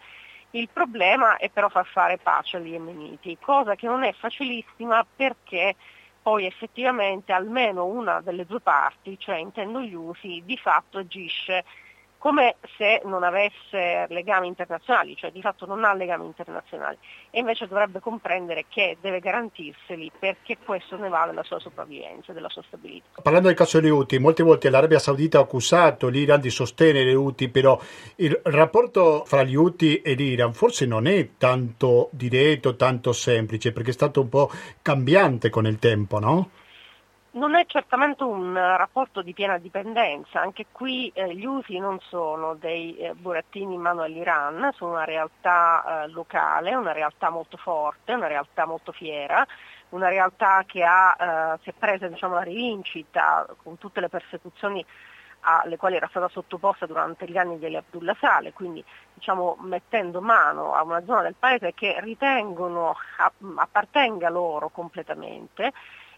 Il problema è però far fare pace agli yemeniti, cosa che non è facilissima perché poi effettivamente almeno una delle due parti, cioè intendo gli usi, di fatto agisce come se non avesse legami internazionali, cioè di fatto non ha legami internazionali e invece dovrebbe comprendere che deve garantirseli perché questo ne va della sua sopravvivenza, della sua stabilità.
Parlando del caso degli Houthi, molte volte l'Arabia Saudita ha accusato l'Iran di sostenere gli Houthi, però il rapporto fra gli Houthi e l'Iran forse non è tanto diretto, tanto semplice, perché è stato un po' cambiante con il tempo, no?
Non è certamente un rapporto di piena dipendenza, anche qui eh, gli usi non sono dei eh, burattini in mano all'Iran, sono una realtà eh, locale, una realtà molto forte, una realtà molto fiera, una realtà che ha, eh, si è presa diciamo, la rivincita con tutte le persecuzioni alle quali era stata sottoposta durante gli anni degli Abdullah Sale, quindi diciamo, mettendo mano a una zona del paese che ritengono appartenga loro completamente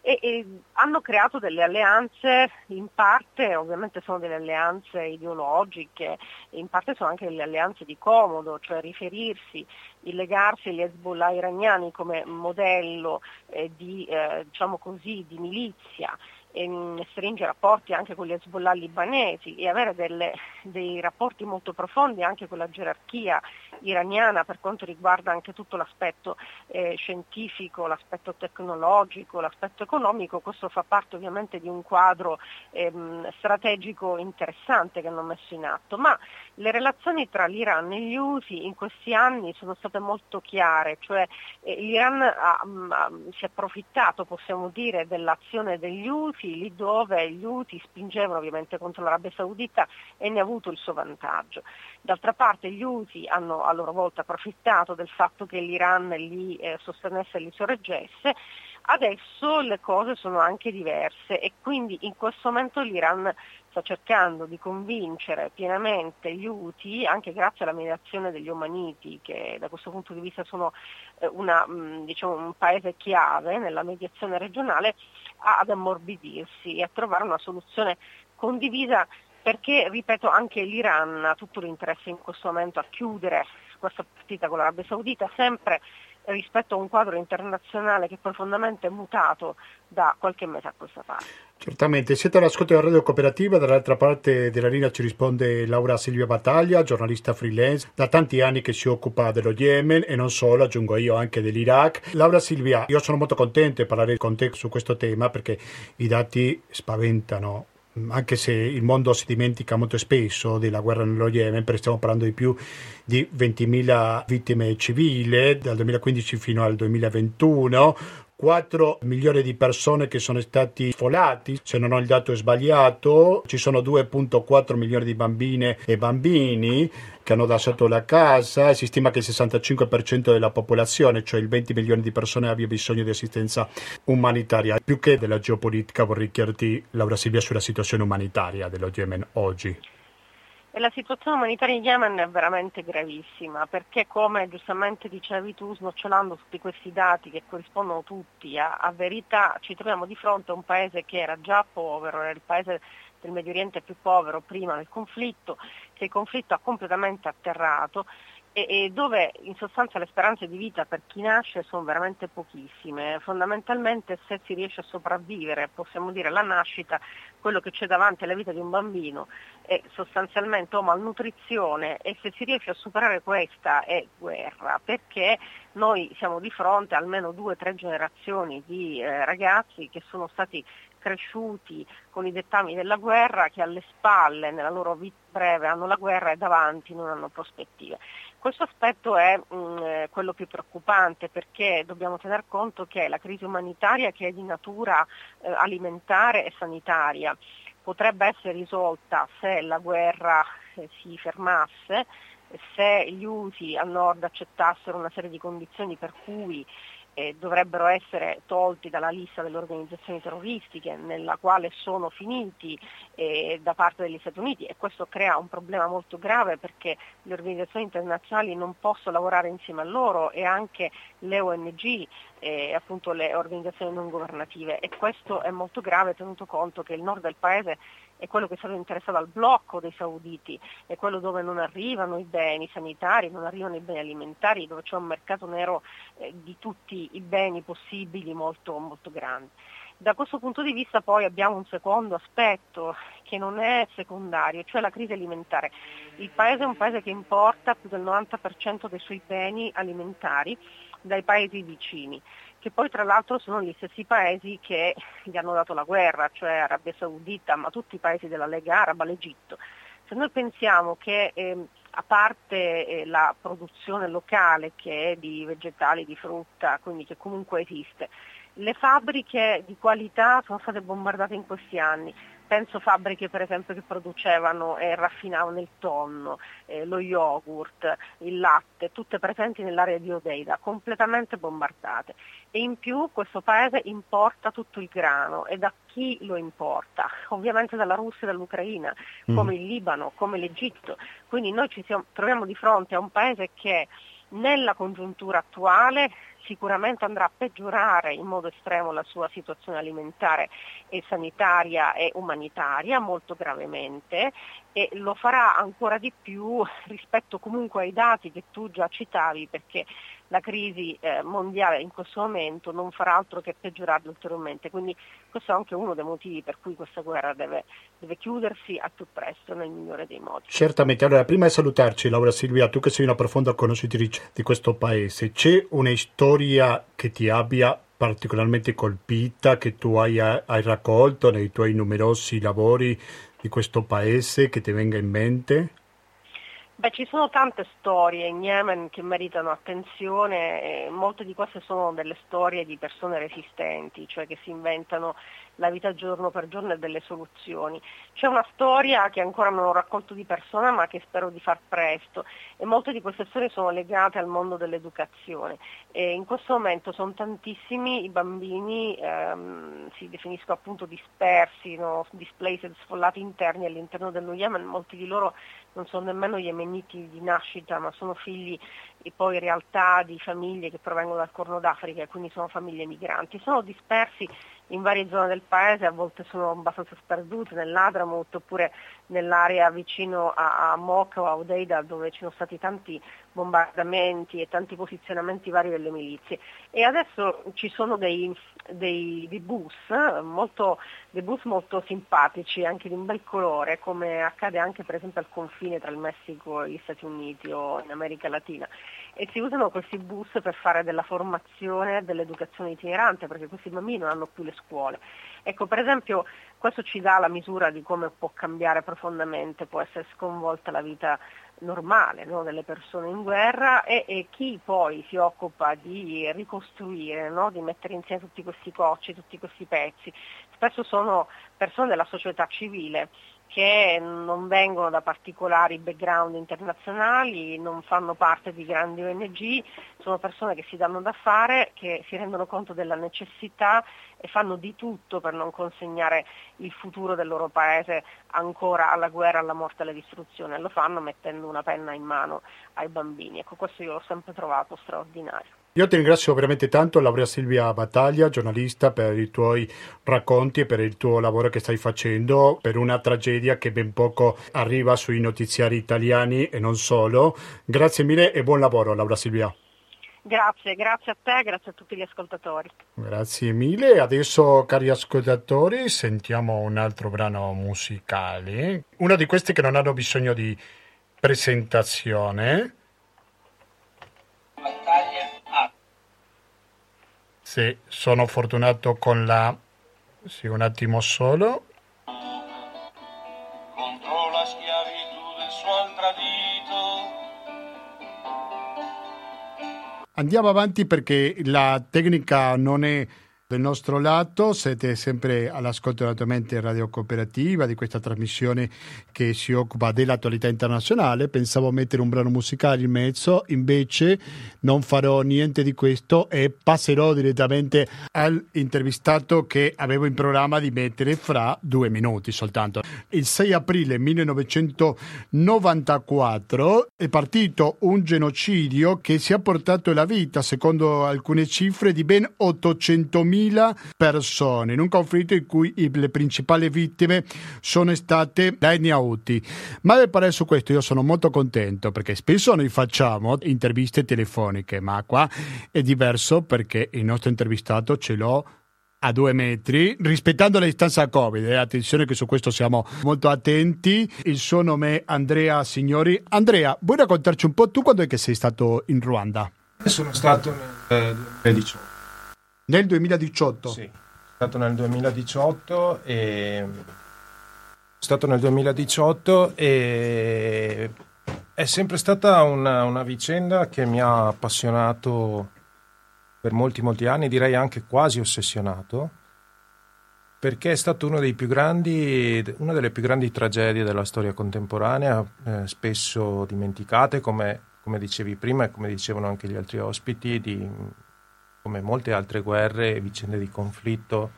e, e, hanno creato delle alleanze, in parte ovviamente sono delle alleanze ideologiche, in parte sono anche delle alleanze di comodo, cioè riferirsi, il legarsi agli Hezbollah iraniani come modello eh, di, eh, diciamo così, di milizia e stringe rapporti anche con gli Hezbollah libanesi e avere delle, dei rapporti molto profondi anche con la gerarchia iraniana per quanto riguarda anche tutto l'aspetto eh, scientifico, l'aspetto tecnologico, l'aspetto economico, questo fa parte ovviamente di un quadro ehm, strategico interessante che hanno messo in atto, ma le relazioni tra l'Iran e gli USA in questi anni sono state molto chiare, cioè eh, l'Iran ha, ha, si è approfittato, possiamo dire, dell'azione degli Houthi, lì dove gli Houthi spingevano ovviamente contro l'Arabia Saudita e ne ha avuto il suo vantaggio. D'altra parte gli Houthi hanno a loro volta approfittato del fatto che l'Iran li eh, sostenesse e li sorreggesse, adesso le cose sono anche diverse e quindi in questo momento l'Iran sta cercando di convincere pienamente gli Houthi, anche grazie alla mediazione degli Omaniti, che da questo punto di vista sono eh, una, mm, diciamo, un paese chiave nella mediazione regionale, ad ammorbidirsi e a trovare una soluzione condivisa perché, ripeto, anche l'Iran ha tutto l'interesse in questo momento a chiudere questa partita con l'Arabia Saudita, sempre rispetto a un quadro internazionale che profondamente è mutato da qualche mese a questa parte.
Certamente, siete all'ascolto della radio cooperativa, dall'altra parte della linea ci risponde Laura Silvia Battaglia, giornalista freelance, da tanti anni che si occupa dello Yemen e non solo, aggiungo io anche dell'Iraq. Laura Silvia, io sono molto contento di parlare con te su questo tema perché i dati spaventano anche se il mondo si dimentica molto spesso della guerra nello Yemen, perché stiamo parlando di più di 20.000 vittime civili dal 2015 fino al 2021, 4 milioni di persone che sono stati sfolati, se non ho il dato sbagliato, ci sono 2.4 milioni di bambine e bambini che hanno lasciato la casa, si stima che il 65% della popolazione, cioè il 20 milioni di persone, abbia bisogno di assistenza umanitaria. Più che della geopolitica vorrei chiederti, Laura Silvia, sulla situazione umanitaria dello Yemen oggi.
E la situazione umanitaria in Yemen è veramente gravissima perché come giustamente dicevi tu, snocciolando tutti questi dati che corrispondono tutti a, a verità, ci troviamo di fronte a un paese che era già povero, era il paese del Medio Oriente più povero prima del conflitto, che il conflitto ha completamente atterrato e, e, dove in sostanza le speranze di vita per chi nasce sono veramente pochissime. Fondamentalmente se si riesce a sopravvivere, possiamo dire la nascita, quello che c'è davanti alla vita di un bambino è sostanzialmente o malnutrizione e se si riesce a superare questa è guerra, perché noi siamo di fronte a almeno due o tre generazioni di eh, ragazzi che sono stati cresciuti con i dettami della guerra, che alle spalle, nella loro vita breve, hanno la guerra e davanti non hanno prospettive. Questo aspetto è mh, mm, eh, quello più preoccupante perché dobbiamo tener conto che la crisi umanitaria che è di natura eh, alimentare e sanitaria potrebbe essere risolta se la guerra eh, si fermasse se gli USA al nord accettassero una serie di condizioni per cui eh, dovrebbero essere tolti dalla lista delle organizzazioni terroristiche nella quale sono finiti eh, da parte degli Stati Uniti e questo crea un problema molto grave perché le organizzazioni internazionali non possono lavorare insieme a loro e anche le ONG e appunto le organizzazioni non governative. E questo è molto grave tenuto conto che il nord del paese è quello che stato interessato al blocco dei sauditi, è quello dove non arrivano i beni sanitari, non arrivano i beni alimentari, dove c'è un mercato nero eh, di tutti i beni possibili molto, molto grande. Da questo punto di vista poi abbiamo un secondo aspetto che non è secondario, cioè la crisi alimentare. Il paese è un paese che importa più del 90% dei suoi beni alimentari dai paesi vicini che poi tra l'altro sono gli stessi paesi che gli hanno dato la guerra, cioè Arabia Saudita, ma tutti i paesi della Lega Araba, l'Egitto. Se noi pensiamo che eh, a parte eh, la produzione locale che è di vegetali, di frutta, quindi che comunque esiste, le fabbriche di qualità sono state bombardate in questi anni, penso fabbriche per esempio che producevano e raffinavano il tonno, eh, lo yogurt, il latte, tutte presenti nell'area di Odeida, completamente bombardate. E in più questo paese importa tutto il grano e da chi lo importa? Ovviamente dalla Russia e dall'Ucraina, mm. come il Libano, come l'Egitto. Quindi noi ci siamo, troviamo di fronte a un paese che nella congiuntura attuale sicuramente andrà a peggiorare in modo estremo la sua situazione alimentare e sanitaria e umanitaria molto gravemente e lo farà ancora di più rispetto comunque ai dati che tu già citavi perché la crisi eh, mondiale in questo momento non farà altro che peggiorare ulteriormente. Quindi questo è anche uno dei motivi per cui questa guerra deve, deve chiudersi al più presto nel migliore dei modi.
Certamente, allora prima di salutarci Laura Silvia, tu che sei una profonda conoscitrice di questo paese, c'è una storia che ti abbia particolarmente colpita, che tu hai, hai raccolto nei tuoi numerosi lavori di questo paese, che ti venga in mente?
Beh, ci sono tante storie in Yemen che meritano attenzione, molte di queste sono delle storie di persone resistenti, cioè che si inventano la vita giorno per giorno e delle soluzioni. C'è una storia che ancora non ho raccolto di persona ma che spero di far presto e molte di queste storie sono legate al mondo dell'educazione. E in questo momento sono tantissimi i bambini, ehm, si definiscono appunto dispersi, no? displaced, sfollati interni all'interno dello Yemen, molti di loro non sono nemmeno yemeniti di nascita ma sono figli e poi in realtà di famiglie che provengono dal Corno d'Africa e quindi sono famiglie migranti. Sono dispersi in varie zone del paese, a volte sono abbastanza sperdute nell'Adramut oppure nell'area vicino a, a Mocha o a Odeida dove ci sono stati tanti bombardamenti e tanti posizionamenti vari delle milizie. E adesso ci sono dei, dei, dei bus, molto, dei bus molto simpatici, anche di un bel colore, come accade anche per esempio al confine tra il Messico e gli Stati Uniti o in America Latina e si usano questi bus per fare della formazione, dell'educazione itinerante, perché questi bambini non hanno più le scuole. Ecco, per esempio, questo ci dà la misura di come può cambiare profondamente, può essere sconvolta la vita normale no, delle persone in guerra e, e, chi poi si occupa di ricostruire, no, di mettere insieme tutti questi cocci, tutti questi pezzi. Spesso sono persone della società civile che non vengono da particolari background internazionali, non fanno parte di grandi ONG, sono persone che si danno da fare, che si rendono conto della necessità e fanno di tutto per non consegnare il futuro del loro paese ancora alla guerra, alla morte alla distruzione. Lo fanno mettendo una penna in mano ai bambini. Ecco, questo io l'ho sempre trovato straordinario.
Io ti ringrazio veramente tanto, Laurea Silvia Battaglia, giornalista, per i tuoi racconti e per il tuo lavoro che stai facendo per una tragedia che ben poco arriva sui notiziari italiani e non solo. Grazie mille e buon lavoro, Laura Silvia.
Grazie, grazie a te, grazie a tutti gli ascoltatori.
Grazie mille. Adesso, cari ascoltatori, sentiamo un altro brano musicale. Uno di questi che non hanno bisogno di presentazione. Se sono fortunato con la... Sì, un attimo solo. Contro la schiavitù del suo tradito. Andiamo avanti perché la tecnica non è del nostro lato, siete sempre all'ascolto naturalmente Radio Cooperativa di questa trasmissione che si occupa dell'attualità internazionale. Pensavo mettere un brano musicale in mezzo, invece non farò niente di questo e passerò direttamente all'intervistato che avevo in programma di mettere fra due minuti soltanto. Il 6 aprile 1994 è partito un genocidio che si è portato la vita, secondo alcune cifre, di ben 800.000 100.000 persone in un conflitto in cui le principali vittime sono state le etnia Houthi. Ma per su questo io sono molto contento perché spesso noi facciamo interviste telefoniche, ma qua è diverso perché il nostro intervistato ce l'ho a due metri, rispettando la distanza Covid. Eh, attenzione che su questo siamo molto attenti. Il suo nome è Andrea Signori. Andrea, vuoi raccontarci un po' tu quando è che sei stato in Ruanda?
Sono stato nel 2018.
Nel 2018?
Sì, sono stato nel 2018 e... stato nel 2018 e è sempre stata una, una, vicenda che mi ha appassionato per molti molti anni, direi anche quasi ossessionato, perché è grandi, una delle più grandi tragedie della storia contemporanea, eh, spesso dimenticate, come, come dicevi prima e come dicevano anche gli altri ospiti, di come molte altre guerre e vicende di conflitto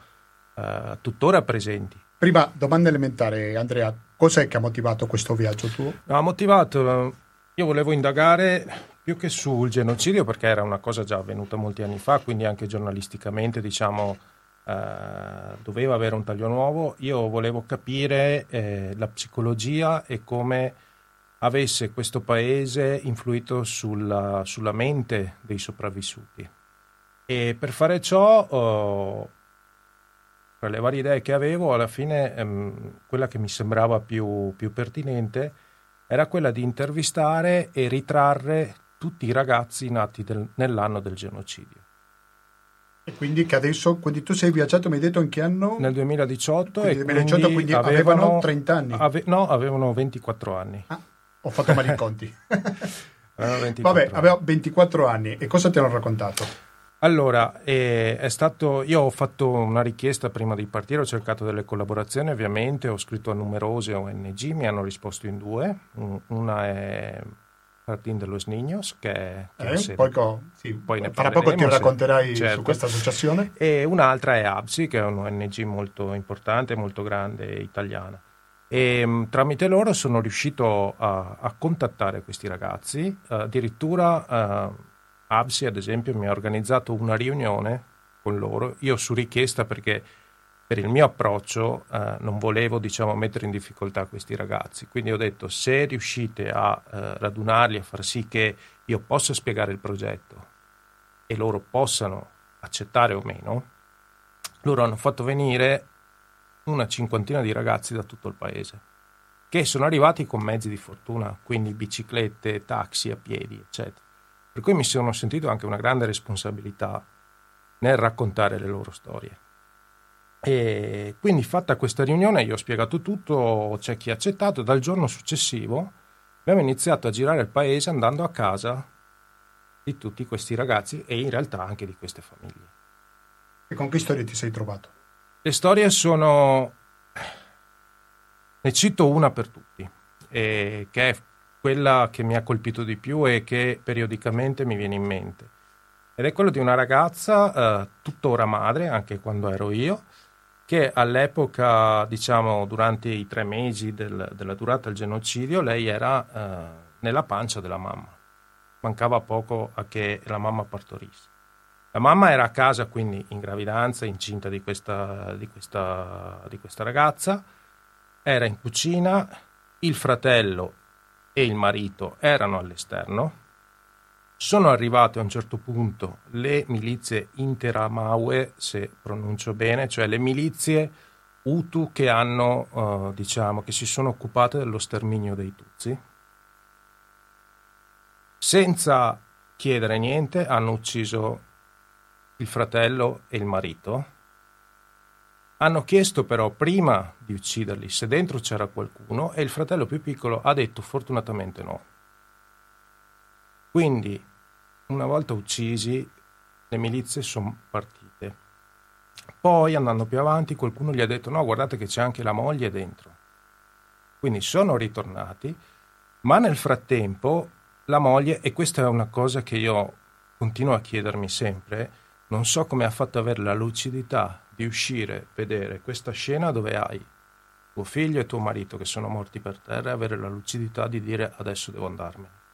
eh, tuttora presenti.
Prima, domanda elementare, Andrea, cos'è che ha motivato questo viaggio tuo?
Ha motivato, io volevo indagare più che sul genocidio, perché era una cosa già avvenuta molti anni fa, quindi anche giornalisticamente, diciamo, eh, doveva avere un taglio nuovo. Io volevo capire eh, la psicologia e come avesse questo paese influito sulla, sulla mente dei sopravvissuti. E per fare ciò, oh, tra le varie idee che avevo, alla fine ehm, quella che mi sembrava più, più pertinente era quella di intervistare e ritrarre tutti i ragazzi nati del, nell'anno del genocidio.
E quindi che adesso, quindi tu sei viaggiato, mi hai detto in che anno?
Nel 2018.
Quindi, 2018, quindi, avevano, avevano, 30 anni?
Ave, no, avevano 24 anni.
Ah, ho fatto male i conti. Vabbè, aveva 24 anni. E cosa ti hanno raccontato?
Allora, eh, è stato, io ho fatto una richiesta prima di partire, ho cercato delle collaborazioni ovviamente, ho scritto a numerose ONG, mi hanno risposto in due, una è Jardín de los Niños, che, che
eh, poi, co- sì, poi ne tra poco ti racconterai certo. su questa associazione.
E un'altra è ABSI, che è un'ONG molto importante, molto grande, italiana. E um, tramite loro sono riuscito a, a contattare questi ragazzi, addirittura... Uh, ABSI, ad esempio, mi ha organizzato una riunione con loro, io su richiesta perché per il mio approccio eh, non volevo diciamo, mettere in difficoltà questi ragazzi, quindi ho detto se riuscite a eh, radunarli, a far sì che io possa spiegare il progetto e loro possano accettare o meno, loro hanno fatto venire una cinquantina di ragazzi da tutto il paese che sono arrivati con mezzi di fortuna, quindi biciclette, taxi a piedi, eccetera. Per cui mi sono sentito anche una grande responsabilità nel raccontare le loro storie. E quindi fatta questa riunione io ho spiegato tutto, c'è chi ha accettato, dal giorno successivo abbiamo iniziato a girare il paese andando a casa di tutti questi ragazzi e in realtà anche di queste famiglie.
E con che storie ti sei trovato?
Le storie sono... Ne cito una per tutti, eh, che è quella che mi ha colpito di più e che periodicamente mi viene in mente. Ed è quello di una ragazza, eh, tuttora madre, anche quando ero io, che all'epoca, diciamo, durante i tre mesi del, della durata del genocidio, lei era eh, nella pancia della mamma. Mancava poco a che la mamma partorisse. La mamma era a casa, quindi in gravidanza, incinta di questa, di questa, di questa ragazza, era in cucina, il fratello e il marito erano all'esterno. Sono arrivate a un certo punto le milizie Interamaue, se pronuncio bene, cioè le milizie Hutu che hanno, uh, diciamo, che si sono occupate dello sterminio dei Tutsi. Senza chiedere niente hanno ucciso il fratello e il marito hanno chiesto però prima di ucciderli se dentro c'era qualcuno e il fratello più piccolo ha detto fortunatamente no. Quindi, una volta uccisi, le milizie sono partite. Poi, andando più avanti, qualcuno gli ha detto no, guardate che c'è anche la moglie dentro. Quindi sono ritornati, ma nel frattempo la moglie, e questa è una cosa che io continuo a chiedermi sempre, non so come ha fatto avere la lucidità di uscire, vedere questa scena dove hai tuo figlio e tuo marito che sono morti per terra e avere la lucidità di dire adesso devo andarmene.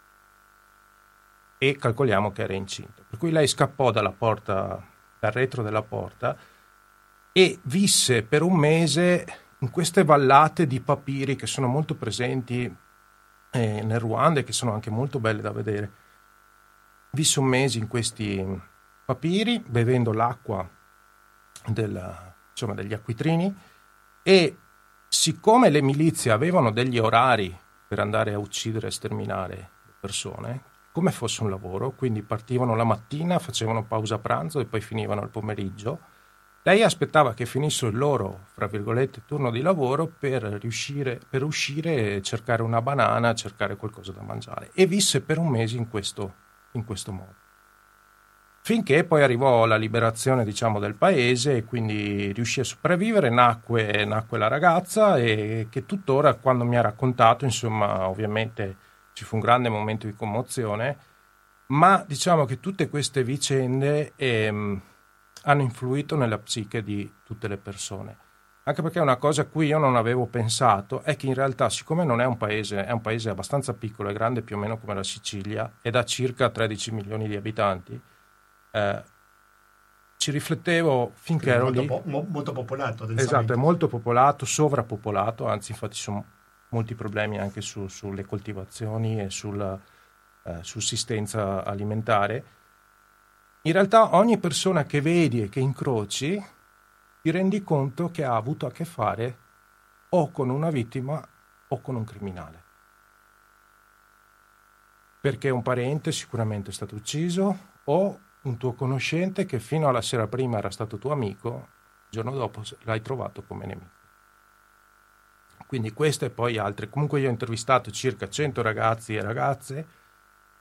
E calcoliamo che era incinta. Per cui lei scappò dalla porta, dal retro della porta e visse per un mese in queste vallate di papiri che sono molto presenti eh, nel Ruanda e che sono anche molto belle da vedere. Visse un mese in questi papiri bevendo l'acqua della, insomma, degli acquitrini e siccome le milizie avevano degli orari per andare a uccidere e sterminare le persone, come fosse un lavoro, quindi partivano la mattina, facevano pausa pranzo e poi finivano il pomeriggio, lei aspettava che finisse il loro, fra virgolette, turno di lavoro per, riuscire, per uscire e cercare una banana, cercare qualcosa da mangiare. E visse per un mese in questo, in questo modo. Finché poi arrivò la liberazione diciamo, del paese e quindi riuscì a sopravvivere, nacque, nacque la ragazza e che tuttora quando mi ha raccontato, insomma, ovviamente ci fu un grande momento di commozione, ma diciamo che tutte queste vicende... Ehm, hanno influito nella psiche di tutte le persone. Anche perché una cosa a cui io non avevo pensato è che in realtà, siccome non è un paese, è un paese abbastanza piccolo e grande più o meno come la Sicilia ed ha circa 13 milioni di abitanti, eh, ci riflettevo finché ero
molto
lì.
Po- molto popolato.
Esatto, è molto popolato, sovrappopolato, anzi infatti ci sono molti problemi anche su, sulle coltivazioni e sulla eh, sussistenza alimentare in realtà ogni persona che vedi e che incroci ti rendi conto che ha avuto a che fare o con una vittima o con un criminale. Perché un parente sicuramente è stato ucciso o un tuo conoscente che fino alla sera prima era stato tuo amico, il giorno dopo l'hai trovato come nemico. Quindi queste e poi altre. Comunque io ho intervistato circa 100 ragazzi e ragazze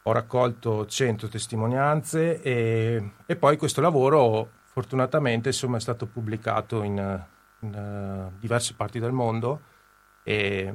ho raccolto 100 testimonianze e, e poi questo lavoro fortunatamente insomma, è stato pubblicato in, in uh, diverse parti del mondo e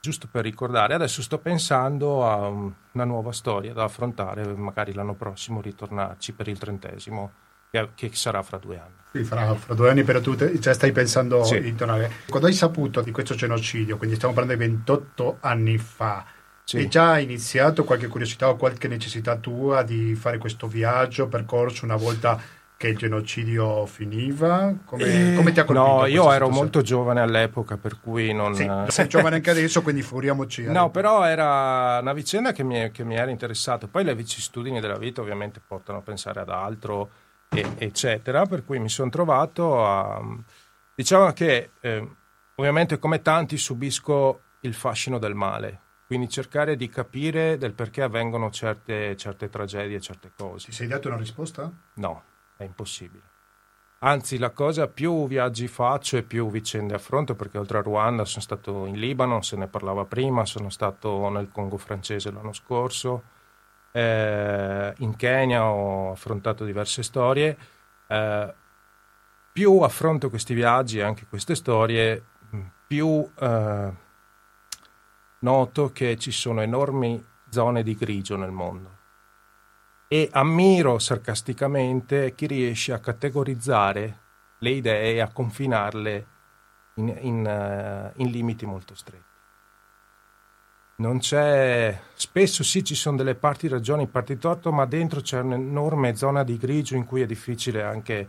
giusto per ricordare adesso sto pensando a una nuova storia da affrontare magari l'anno prossimo ritornarci per il trentesimo che, che sarà fra due anni
sì, fra, fra, due anni però tu te, già stai pensando sì. di tornare quando hai saputo di questo genocidio quindi stiamo parlando di 28 anni fa sì. Hai già iniziato qualche curiosità o qualche necessità tua di fare questo viaggio, percorso una volta che il genocidio finiva? Come,
eh,
come ti ha colpito?
No, io ero molto giovane all'epoca, per cui non...
Sì, sei giovane anche adesso, quindi furiamoci.
No, però era una vicenda che mi, che mi era interessata. Poi le vicissitudini della vita ovviamente portano a pensare ad altro, e, eccetera, per cui mi sono trovato a... Diciamo che eh, ovviamente come tanti subisco il fascino del male, quindi cercare di capire del perché avvengono certe, certe tragedie, certe cose.
Ti sei dato una risposta?
No, è impossibile. Anzi, la cosa più viaggi faccio e più vicende affronto, perché oltre a Ruanda sono stato in Libano, se ne parlava prima, sono stato nel Congo francese l'anno scorso, eh, in Kenya ho affrontato diverse storie. Eh, più affronto questi viaggi e anche queste storie, più... Eh, noto che ci sono enormi zone di grigio nel mondo e ammiro sarcasticamente chi riesce a categorizzare le idee e a confinarle in, in, uh, in limiti molto stretti. Non c'è, spesso sì ci sono delle parti ragioni, parti torto, ma dentro c'è un'enorme zona di grigio in cui è difficile anche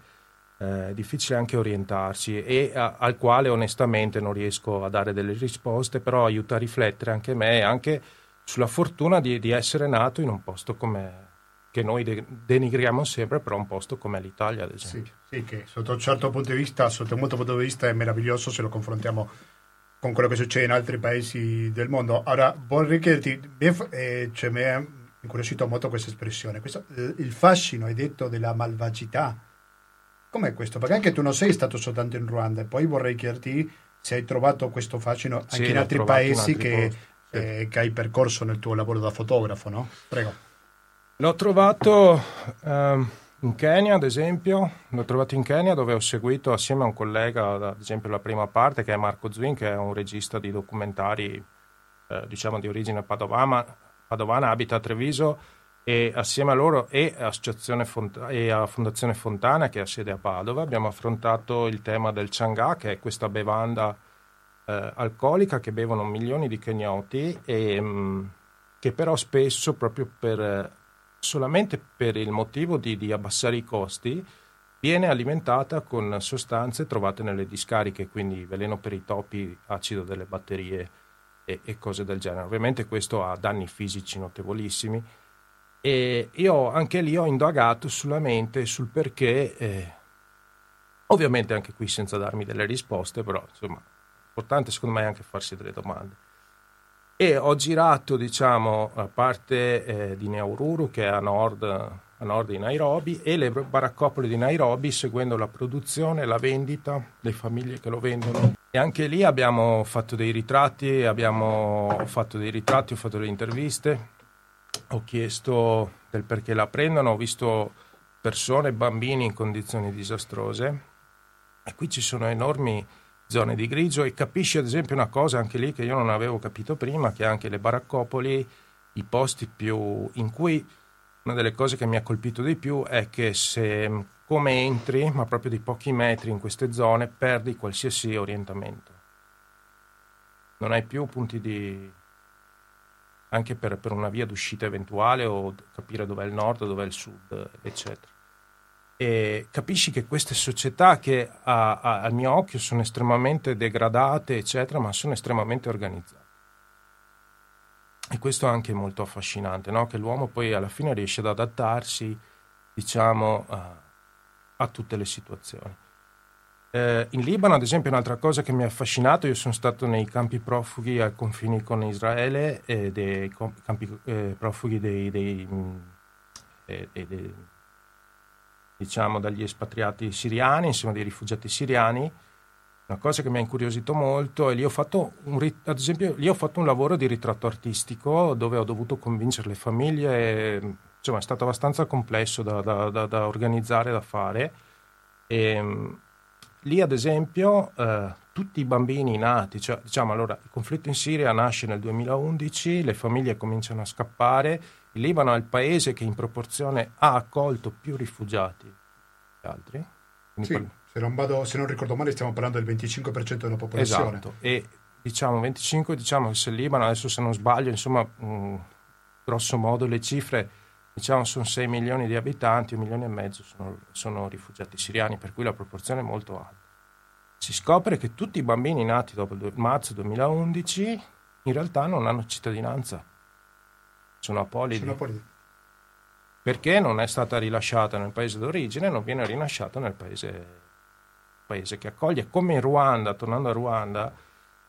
eh, difficile anche orientarsi e a, al quale onestamente non riesco a dare delle risposte, però aiuta a riflettere anche me, anche sulla fortuna di, di essere nato in un posto come che noi de- denigriamo sempre, però un posto come l'Italia, ad esempio.
Sì, sì, che sotto un certo punto di vista, sotto un punto di vista è meraviglioso se lo confrontiamo con quello che succede in altri paesi del mondo. Ora, vorrei chiederti, eh, cioè, mi è incuriosito molto questa espressione, questo, eh, il fascino, hai detto, della malvagità Com'è questo? Perché anche tu non sei stato soltanto in Ruanda e poi vorrei chiederti se hai trovato questo fascino anche sì, in altri paesi in altri che, eh, che, hai percorso nel tuo lavoro da fotografo, no? Prego.
L'ho trovato, ehm, in Kenya, ad esempio, l'ho trovato in Kenya dove ho seguito assieme a un collega, ad esempio, la prima parte, che è Marco Zwin, che è un regista di documentari, eh, diciamo, di origine padovana, padovana, abita a Treviso, e assieme a loro e, Font- e a Fondazione Fontana, che ha sede a Padova, abbiamo affrontato il tema del Chang'à, che è questa bevanda eh, alcolica che bevono milioni di kenyoti e mh, mm, che però spesso, proprio per solamente per il motivo di, di, abbassare i costi, viene alimentata con sostanze trovate nelle discariche, quindi veleno per i topi, acido delle batterie e, e cose del genere. Ovviamente questo ha danni fisici notevolissimi e io anche lì ho indagato sulla mente, sul perché, eh, ovviamente anche qui senza darmi delle risposte, però insomma, l'importante secondo me è anche farsi delle domande e ho girato, diciamo, a parte eh, di Naururu, che è a nord, a nord, di Nairobi, e le baraccopole di Nairobi, seguendo la produzione, la vendita, le famiglie che lo vendono. E anche lì abbiamo fatto dei ritratti, abbiamo fatto dei ritratti, ho fatto delle interviste, ho chiesto del perché la prendono, ho visto persone, bambini in condizioni disastrose. E qui ci sono enormi zone di grigio e capisci ad esempio una cosa anche lì che io non avevo capito prima, che anche le baraccopoli, i posti più in cui una delle cose che mi ha colpito di più è che se come entri, ma proprio di pochi metri in queste zone, perdi qualsiasi orientamento. Non hai più punti di... anche per, per una via d'uscita eventuale o capire dov'è il nord, dov'è il sud, eccetera e capisci che queste società che a, a, al mio occhio sono estremamente degradate, eccetera, ma sono estremamente organizzate. E questo è anche molto affascinante, no? che l'uomo poi alla fine riesce ad adattarsi, diciamo, a, a tutte le situazioni. Eh, in Libano, ad esempio, un'altra cosa che mi ha affascinato, io sono stato nei campi profughi ai confini con Israele, e dei campi eh, profughi dei, dei, mh, eh, dei diciamo, dagli espatriati siriani, insomma dei rifugiati siriani. Una cosa che mi ha incuriosito molto è lì ho fatto un, ad esempio, lì ho fatto un lavoro di ritratto artistico dove ho dovuto convincere le famiglie, e, insomma è stato abbastanza complesso da, da, da, da organizzare, da fare. E, lì ad esempio eh, tutti i bambini nati, cioè, diciamo allora il conflitto in Siria nasce nel 2011, le famiglie cominciano a scappare, il Libano è il paese che in proporzione ha accolto più rifugiati che altri.
Sì, parli... se, non vado, se, non ricordo male stiamo parlando del 25% della popolazione.
Esatto, e diciamo 25, diciamo che se il Libano, adesso se non sbaglio, insomma, mh, grosso modo le cifre, diciamo sono 6 milioni di abitanti, un milione e mezzo sono, sono rifugiati siriani, per cui la proporzione è molto alta. Si scopre che tutti i bambini nati dopo il marzo 2011 in realtà non hanno cittadinanza sono apolidi. Sono apolidi. Perché non è stata rilasciata nel paese d'origine, non viene rilasciata nel paese, paese che accoglie. Come in Ruanda, tornando a Ruanda,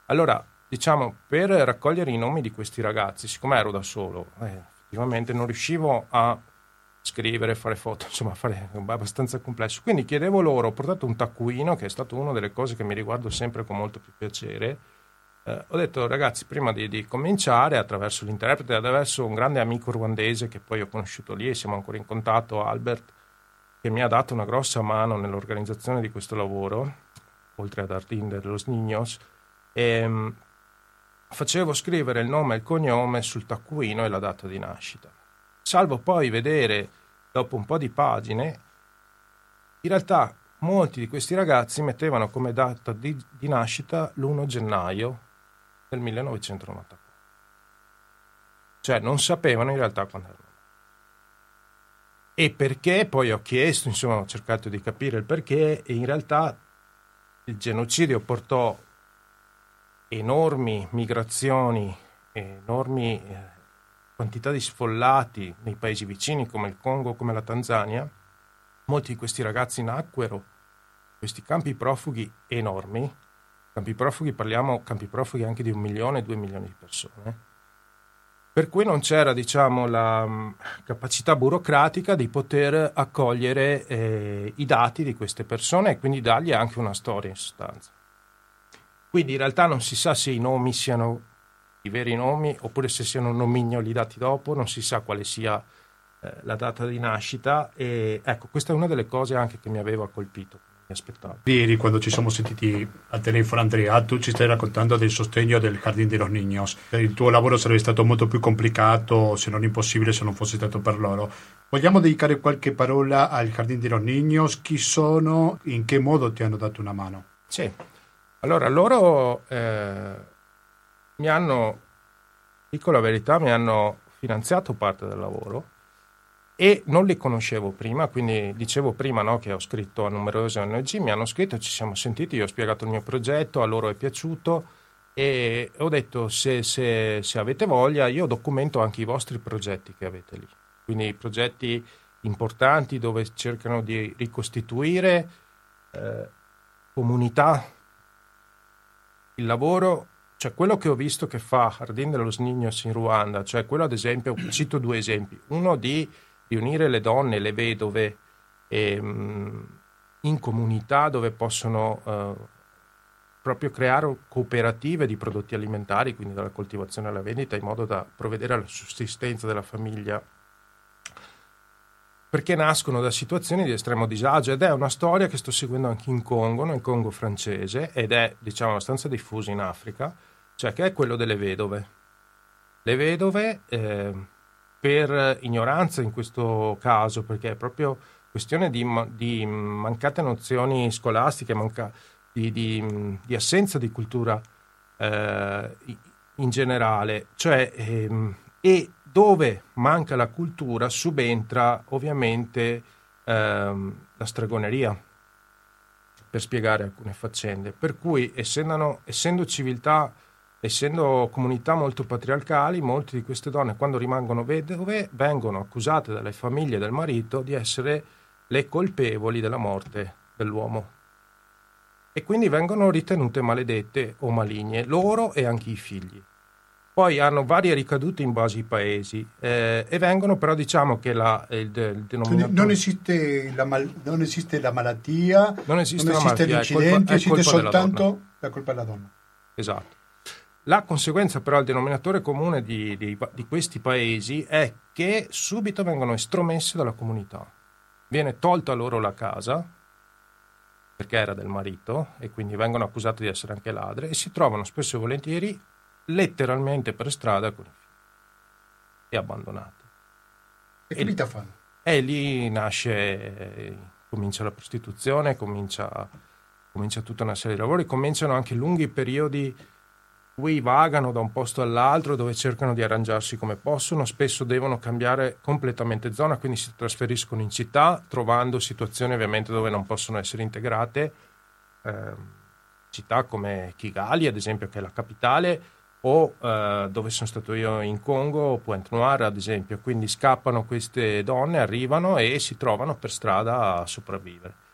allora diciamo per raccogliere i nomi di questi ragazzi, siccome ero da solo, eh, effettivamente non riuscivo a scrivere, fare foto, insomma, fare abbastanza complesso. Quindi chiedevo loro, ho portato un taccuino, che è stata una delle cose che mi riguardo sempre con molto più piacere, eh, ho detto ragazzi prima di, di, cominciare attraverso l'interprete attraverso un grande amico ruandese che poi ho conosciuto lì e siamo ancora in contatto Albert che mi ha dato una grossa mano nell'organizzazione di questo lavoro oltre ad Artinder Los Niños e, ehm, facevo scrivere il nome e il cognome sul taccuino e la data di nascita. Salvo poi vedere dopo un po' di pagine in realtà molti di questi ragazzi mettevano come data di, di nascita l'1 gennaio del 1994. Cioè non sapevano in realtà quando erano. E perché? Poi ho chiesto, insomma, ho cercato di capire il perché e in realtà il genocidio portò enormi migrazioni, enormi eh, quantità di sfollati nei paesi vicini come il Congo, come la Tanzania. Molti di questi ragazzi nacquero questi campi profughi enormi Campi profughi, parliamo campi profughi anche di un milione, due milioni di persone. Per cui non c'era, diciamo, la mm, capacità burocratica di poter accogliere eh, i dati di queste persone e quindi dargli anche una storia in sostanza. Quindi in realtà non si sa se i nomi siano i veri nomi oppure se siano nomignoli dati dopo, non si sa quale sia eh, la data di nascita e ecco, questa è una delle cose anche che mi aveva colpito. Mi aspettavo.
Ieri quando ci siamo sentiti al telefono Andrea, tu ci stai raccontando del sostegno del Jardín de los Niños. Il tuo lavoro sarebbe stato molto più complicato, se non impossibile, se non fosse stato per loro. Vogliamo dedicare qualche parola al Jardín de los Niños? Chi sono? In che modo ti hanno dato una mano?
Sì, allora loro eh, mi hanno, dico la verità, mi hanno finanziato parte del lavoro e non li conoscevo prima, quindi dicevo prima no, che ho scritto a numerose ONG, mi hanno scritto, ci siamo sentiti, io ho spiegato il mio progetto, a loro è piaciuto e ho detto se, se, se avete voglia io documento anche i vostri progetti che avete lì, quindi progetti importanti dove cercano di ricostituire eh, comunità, il lavoro cioè quello che ho visto che fa Jardín de los Niños in Ruanda, cioè quello ad esempio, cito due esempi, uno di riunire le donne, le vedove ehm, in comunità dove possono eh, proprio creare cooperative di prodotti alimentari, quindi dalla coltivazione alla vendita, in modo da provvedere alla sussistenza della famiglia perché nascono da situazioni di estremo disagio ed è una storia che sto seguendo anche in Congo, nel Congo francese, ed è diciamo abbastanza diffusa in Africa, cioè che è quello delle vedove. Le vedove eh, per ignoranza in questo caso, perché è proprio questione di, di mancate nozioni scolastiche, manca, di, di, di, assenza di cultura eh, in generale, cioè, ehm, e dove manca la cultura subentra ovviamente ehm, la stregoneria per spiegare alcune faccende. Per cui, essendo, essendo civiltà essendo comunità molto patriarcali, molte di queste donne, quando rimangono vedove, vengono accusate dalle famiglie del marito di essere le colpevoli della morte dell'uomo. E quindi vengono ritenute maledette o maligne, loro e anche i figli. Poi hanno varie ricadute in base ai paesi eh, e vengono però diciamo che la, il, il denominatore...
Non esiste, la mal, non esiste la malattia,
non esiste,
non
esiste
malattia, l'incidente, esiste soltanto la colpa della donna.
Esatto. La conseguenza però, il denominatore comune di, di, di, questi paesi è che subito vengono estromessi dalla comunità. Viene tolta loro la casa, perché era del marito, e quindi vengono accusati di essere anche ladre, e si trovano spesso e volentieri letteralmente per strada con i figli e abbandonati.
E che vita fanno?
E lì nasce, comincia la prostituzione, comincia, comincia tutta una serie di lavori, cominciano anche lunghi periodi cui vagano da un posto all'altro dove cercano di arrangiarsi come possono, spesso devono cambiare completamente zona, quindi si trasferiscono in città trovando situazioni ovviamente dove non possono essere integrate, eh, città come Kigali ad esempio che è la capitale o eh, dove sono stato io in Congo, Pointe Noire ad esempio, quindi scappano queste donne, arrivano e si trovano per strada a sopravvivere.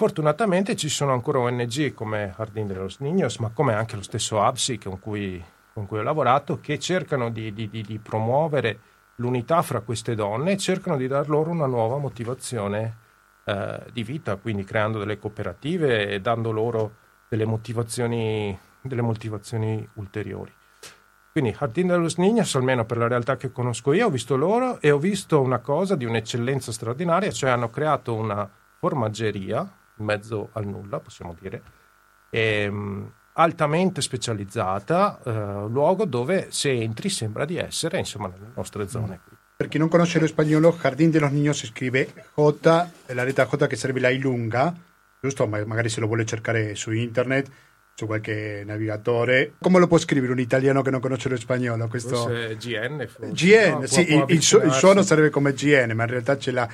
Fortunatamente ci sono ancora ONG come Jardín de los Niños, ma come anche lo stesso ABSI con cui, con cui ho lavorato, che cercano di, di, di, promuovere l'unità fra queste donne e cercano di dar loro una nuova motivazione eh, di vita, quindi creando delle cooperative e dando loro delle motivazioni, delle motivazioni ulteriori. Quindi Jardín de los Niños, almeno per la realtà che conosco io, ho visto loro e ho visto una cosa di un'eccellenza straordinaria, cioè hanno creato una formaggeria in mezzo al nulla, possiamo dire, e, um, altamente specializzata, uh, luogo dove se entri sembra di essere, insomma, nelle nostre zone.
Mm. Per chi non conosce lo spagnolo, Jardín de los Niños si scrive J, la lettera J che sarebbe la I lunga, giusto? magari se lo vuole cercare su internet su qualche navigatore. Come lo può scrivere un italiano che non conosce lo spagnolo? Questo...
Forse GN. Forse.
GN, no, sì, il, il, su- il, suono sarebbe come GN, ma in realtà c'è la,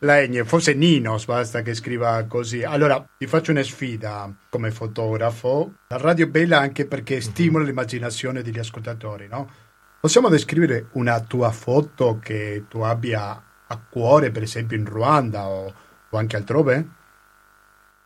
la Gne. Forse Ninos basta che scriva così. Allora, ti faccio una sfida come fotografo. La radio è bella anche perché mhm. stimola mm-hmm. l'immaginazione degli ascoltatori, no? Possiamo descrivere una tua foto che tu abbia a cuore, per esempio in Ruanda o, o anche altrove?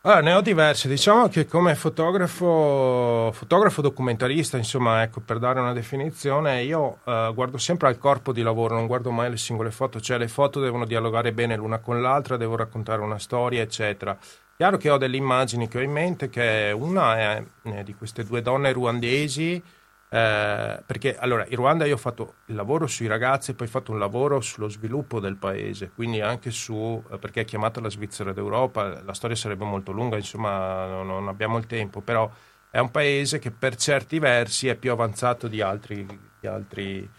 Allora, ne ho diverse. Diciamo che come fotografo, fotografo documentarista, insomma, ecco, per dare una definizione, io uh, guardo sempre al corpo di lavoro, non guardo mai le singole foto, cioè le foto devono dialogare bene l'una con l'altra, devo raccontare una storia, eccetera. Chiaro che ho delle immagini che ho in mente, che una è, è di queste due donne ruandesi Eh, perché allora in Ruanda io ho fatto il lavoro sui ragazzi e poi ho fatto un lavoro sullo sviluppo del paese, quindi anche su, eh, perché è chiamata la Svizzera d'Europa, la storia sarebbe molto lunga, insomma non, abbiamo il tempo, però è un paese che per certi versi è più avanzato di altri, di altri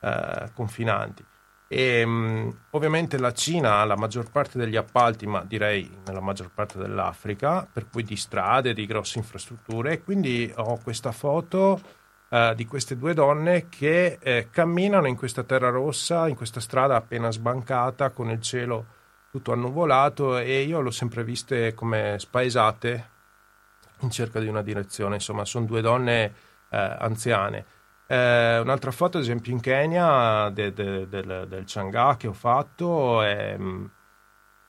eh, confinanti. E, mh, ovviamente la Cina ha la maggior parte degli appalti, ma direi nella maggior parte dell'Africa, per cui di strade, di grosse infrastrutture, e quindi ho questa foto uh, di queste due donne che eh, camminano in questa terra rossa, in questa strada appena sbancata, con il cielo tutto annuvolato e io l'ho sempre viste come spaesate in cerca di una direzione, insomma sono due donne eh, anziane. Eh, un'altra foto, ad esempio, in Kenya de, de, de, del Chang'e che ho fatto è, mh,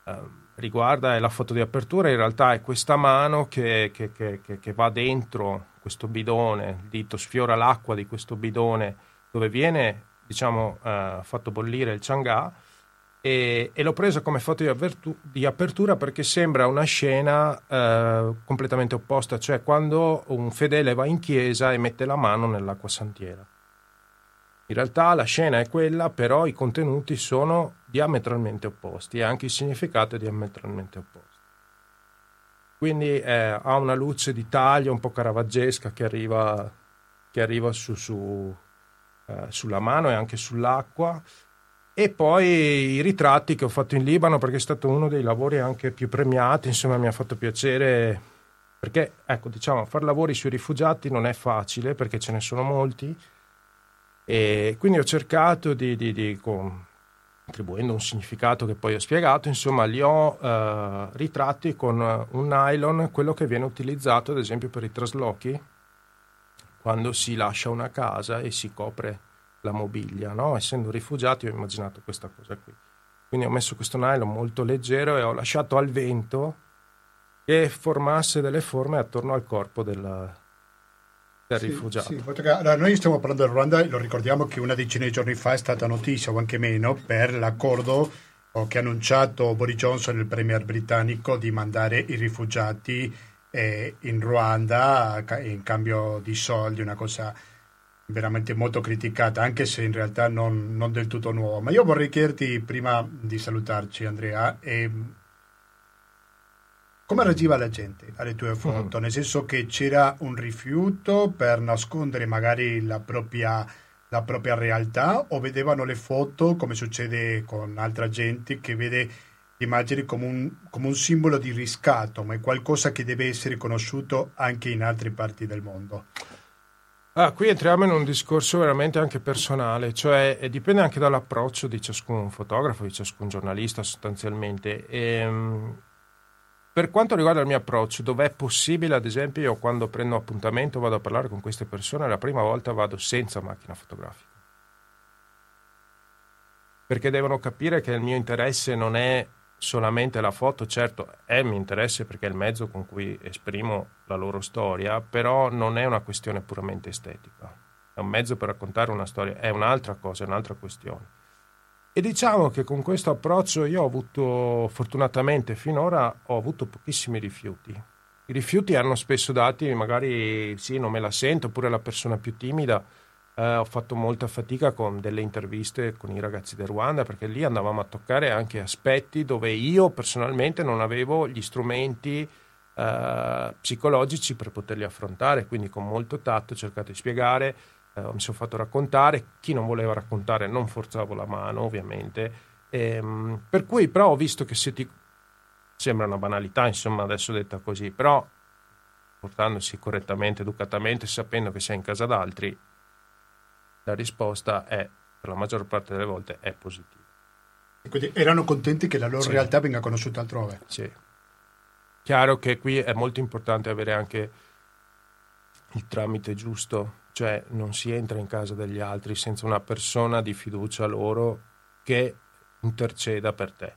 eh, riguarda è la foto di apertura. In realtà è questa mano che, che, che, che va dentro questo bidone, il dito sfiora l'acqua di questo bidone dove viene diciamo, uh, fatto bollire il Chang'e e, e, l'ho presa come foto di, avvertu- di, apertura perché sembra una scena uh, completamente opposta, cioè quando un fedele va in chiesa e mette la mano nell'acqua santiera. In realtà la scena è quella, però i contenuti sono diametralmente opposti e anche il significato è diametralmente opposto. Quindi eh, ha una luce di taglio un po' caravaggesca che arriva, che arriva su, su, eh, sulla mano e anche sull'acqua. E poi i ritratti che ho fatto in Libano, perché è stato uno dei lavori anche più premiati, insomma mi ha fatto piacere, perché ecco, diciamo, fare lavori sui rifugiati non è facile, perché ce ne sono molti, e quindi ho cercato di, di, di con, attribuendo un significato che poi ho spiegato, insomma li ho eh, ritratti con un nylon, quello che viene utilizzato ad esempio per i traslochi, quando si lascia una casa e si copre la mobilia, no? essendo rifugiati ho immaginato questa cosa qui. Quindi ho messo questo nylon molto leggero e ho lasciato al vento che formasse delle forme attorno al corpo del, del sì, rifugiato. Sì,
allora, noi stiamo parlando del Ruanda e lo ricordiamo che una decina di giorni fa è stata notizia o anche meno per l'accordo che ha annunciato Boris Johnson, il premier britannico, di mandare i rifugiati eh, in Ruanda in cambio di soldi, una cosa veramente molto criticata, anche se in realtà non, non del tutto nuova. Ma io vorrei chiederti, prima di salutarci Andrea, eh, come reagiva la gente alle tue foto? Mm. Nel senso che c'era un rifiuto per nascondere magari la propria, la propria realtà o vedevano le foto, come succede con altra gente, che vede immagini come un, come un simbolo di riscatto, ma è qualcosa che deve essere conosciuto anche in altre parti del mondo?
Ah, qui entriamo in un discorso veramente anche personale, cioè dipende anche dall'approccio di ciascun fotografo, di ciascun giornalista sostanzialmente. E, ehm, per quanto riguarda il mio approccio, dove è possibile, ad esempio, io quando prendo appuntamento vado a parlare con queste persone, la prima volta vado senza macchina fotografica. Perché devono capire che il mio interesse non è solamente la foto, certo è il mio interesse perché è il mezzo con cui esprimo la loro storia, però non è una questione puramente estetica. È un mezzo per raccontare una storia, è un'altra cosa, è un'altra questione. E diciamo che con questo approccio io ho avuto, fortunatamente finora, ho avuto pochissimi rifiuti. I rifiuti hanno spesso dati, magari sì, non me la sento, oppure la persona più timida. Eh, ho fatto molta fatica con delle interviste con i ragazzi del Ruanda perché lì andavamo a toccare anche aspetti dove io personalmente non avevo gli strumenti eh, psicologici per poterli affrontare, quindi con molto tatto ho cercato di spiegare eh, mi sono fatto raccontare, chi non voleva raccontare non forzavo la mano ovviamente, ehm, per cui però ho visto che se ti sembra una banalità insomma adesso detta così, però portandosi correttamente, educatamente, sapendo che sei in casa d'altri, la risposta è, per la maggior parte delle volte, è positiva.
Quindi erano contenti che la loro sì. realtà venga conosciuta altrove.
Sì. Chiaro che qui è molto importante avere anche il tramite giusto cioè non si entra in casa degli altri senza una persona di fiducia loro che interceda per te.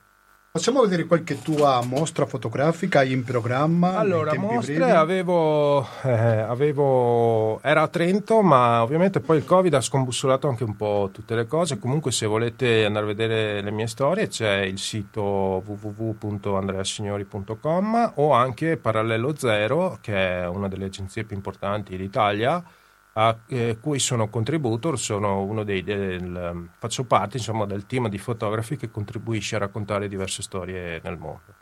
Possiamo vedere qualche tua mostra fotografica in programma?
Allora, mostre avevo, eh, avevo, Era a Trento, ma ovviamente poi il Covid ha scombussolato anche un po' tutte le cose. Comunque, se volete andare a vedere le mie storie, c'è il sito www.andreasignori.com o anche Parallelo Zero, che è una delle agenzie più importanti d'Italia a eh, cui sono contributor, sono uno dei, del, faccio parte insomma, del team di fotografi che contribuisce a raccontare diverse storie nel mondo.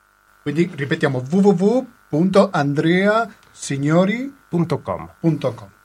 Quindi ripetiamo www.andreasignori.com.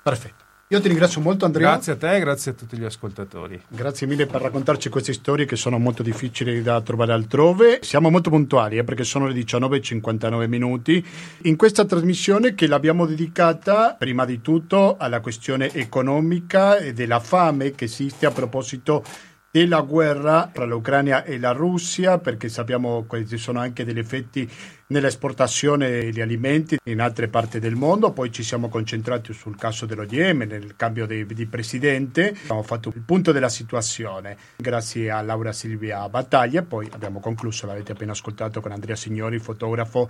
Perfetto. Io ti ringrazio molto Andrea.
Grazie a te e grazie a tutti gli ascoltatori.
Grazie mille per raccontarci queste storie che sono molto difficili da trovare altrove. Siamo molto puntuali eh, perché sono le 19.59 minuti. In questa trasmissione che l'abbiamo dedicata prima di tutto alla questione economica e della fame che esiste a proposito della guerra tra l'Ucraina e la Russia perché sappiamo che ci sono anche degli effetti nell'esportazione di alimenti in altre parti del mondo, poi ci siamo concentrati sul caso dello Yemen, nel cambio di, di presidente, abbiamo fatto il punto della situazione grazie a Laura Silvia Battaglia, poi abbiamo concluso, l'avete appena ascoltato con Andrea Signori, fotografo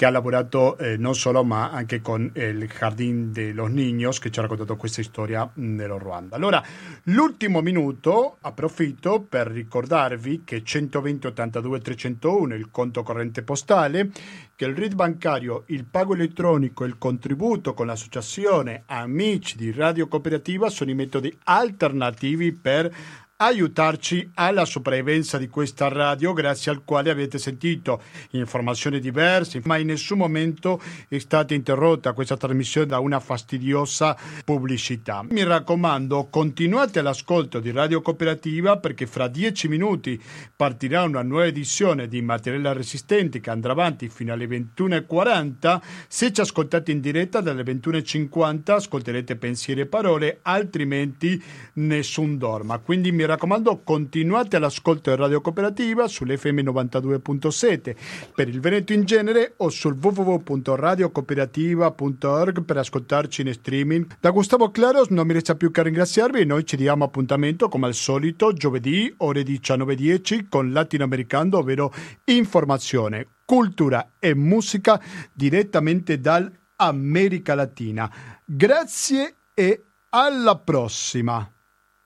che ha lavorato eh, non solo ma anche con il Jardín de los Niños che ci ha raccontato questa storia nello Ruanda. Allora, l'ultimo minuto approfitto per ricordarvi che 120 82 301 il conto corrente postale che il RID bancario, il pago elettronico e il contributo con l'associazione Amici di Radio Cooperativa sono i metodi alternativi per aiutarci alla sopravvivenza di questa radio, grazie al quale avete sentito informazioni diverse, ma in nessun momento è stata interrotta questa trasmissione da una fastidiosa pubblicità. Mi raccomando, continuate all'ascolto di Radio Cooperativa perché fra dieci minuti partirà una nuova edizione di Materiale Resistente che andrà avanti fino alle 21.40. Se ci ascoltate in diretta dalle 21.50 ascolterete pensieri e parole, altrimenti nessun dorma. Quindi mi raccomando, continuate all'ascolto di Radio Cooperativa sull'FM 92.7 per il Veneto in genere o sul www.radiocooperativa.org per ascoltarci in streaming. Da Gustavo Claros non mi resta più che ringraziarvi e noi ci diamo appuntamento come al solito giovedì ore 19.10 con Latinoamericano, ovvero informazione, cultura e musica direttamente dall'America Latina. Grazie e alla prossima!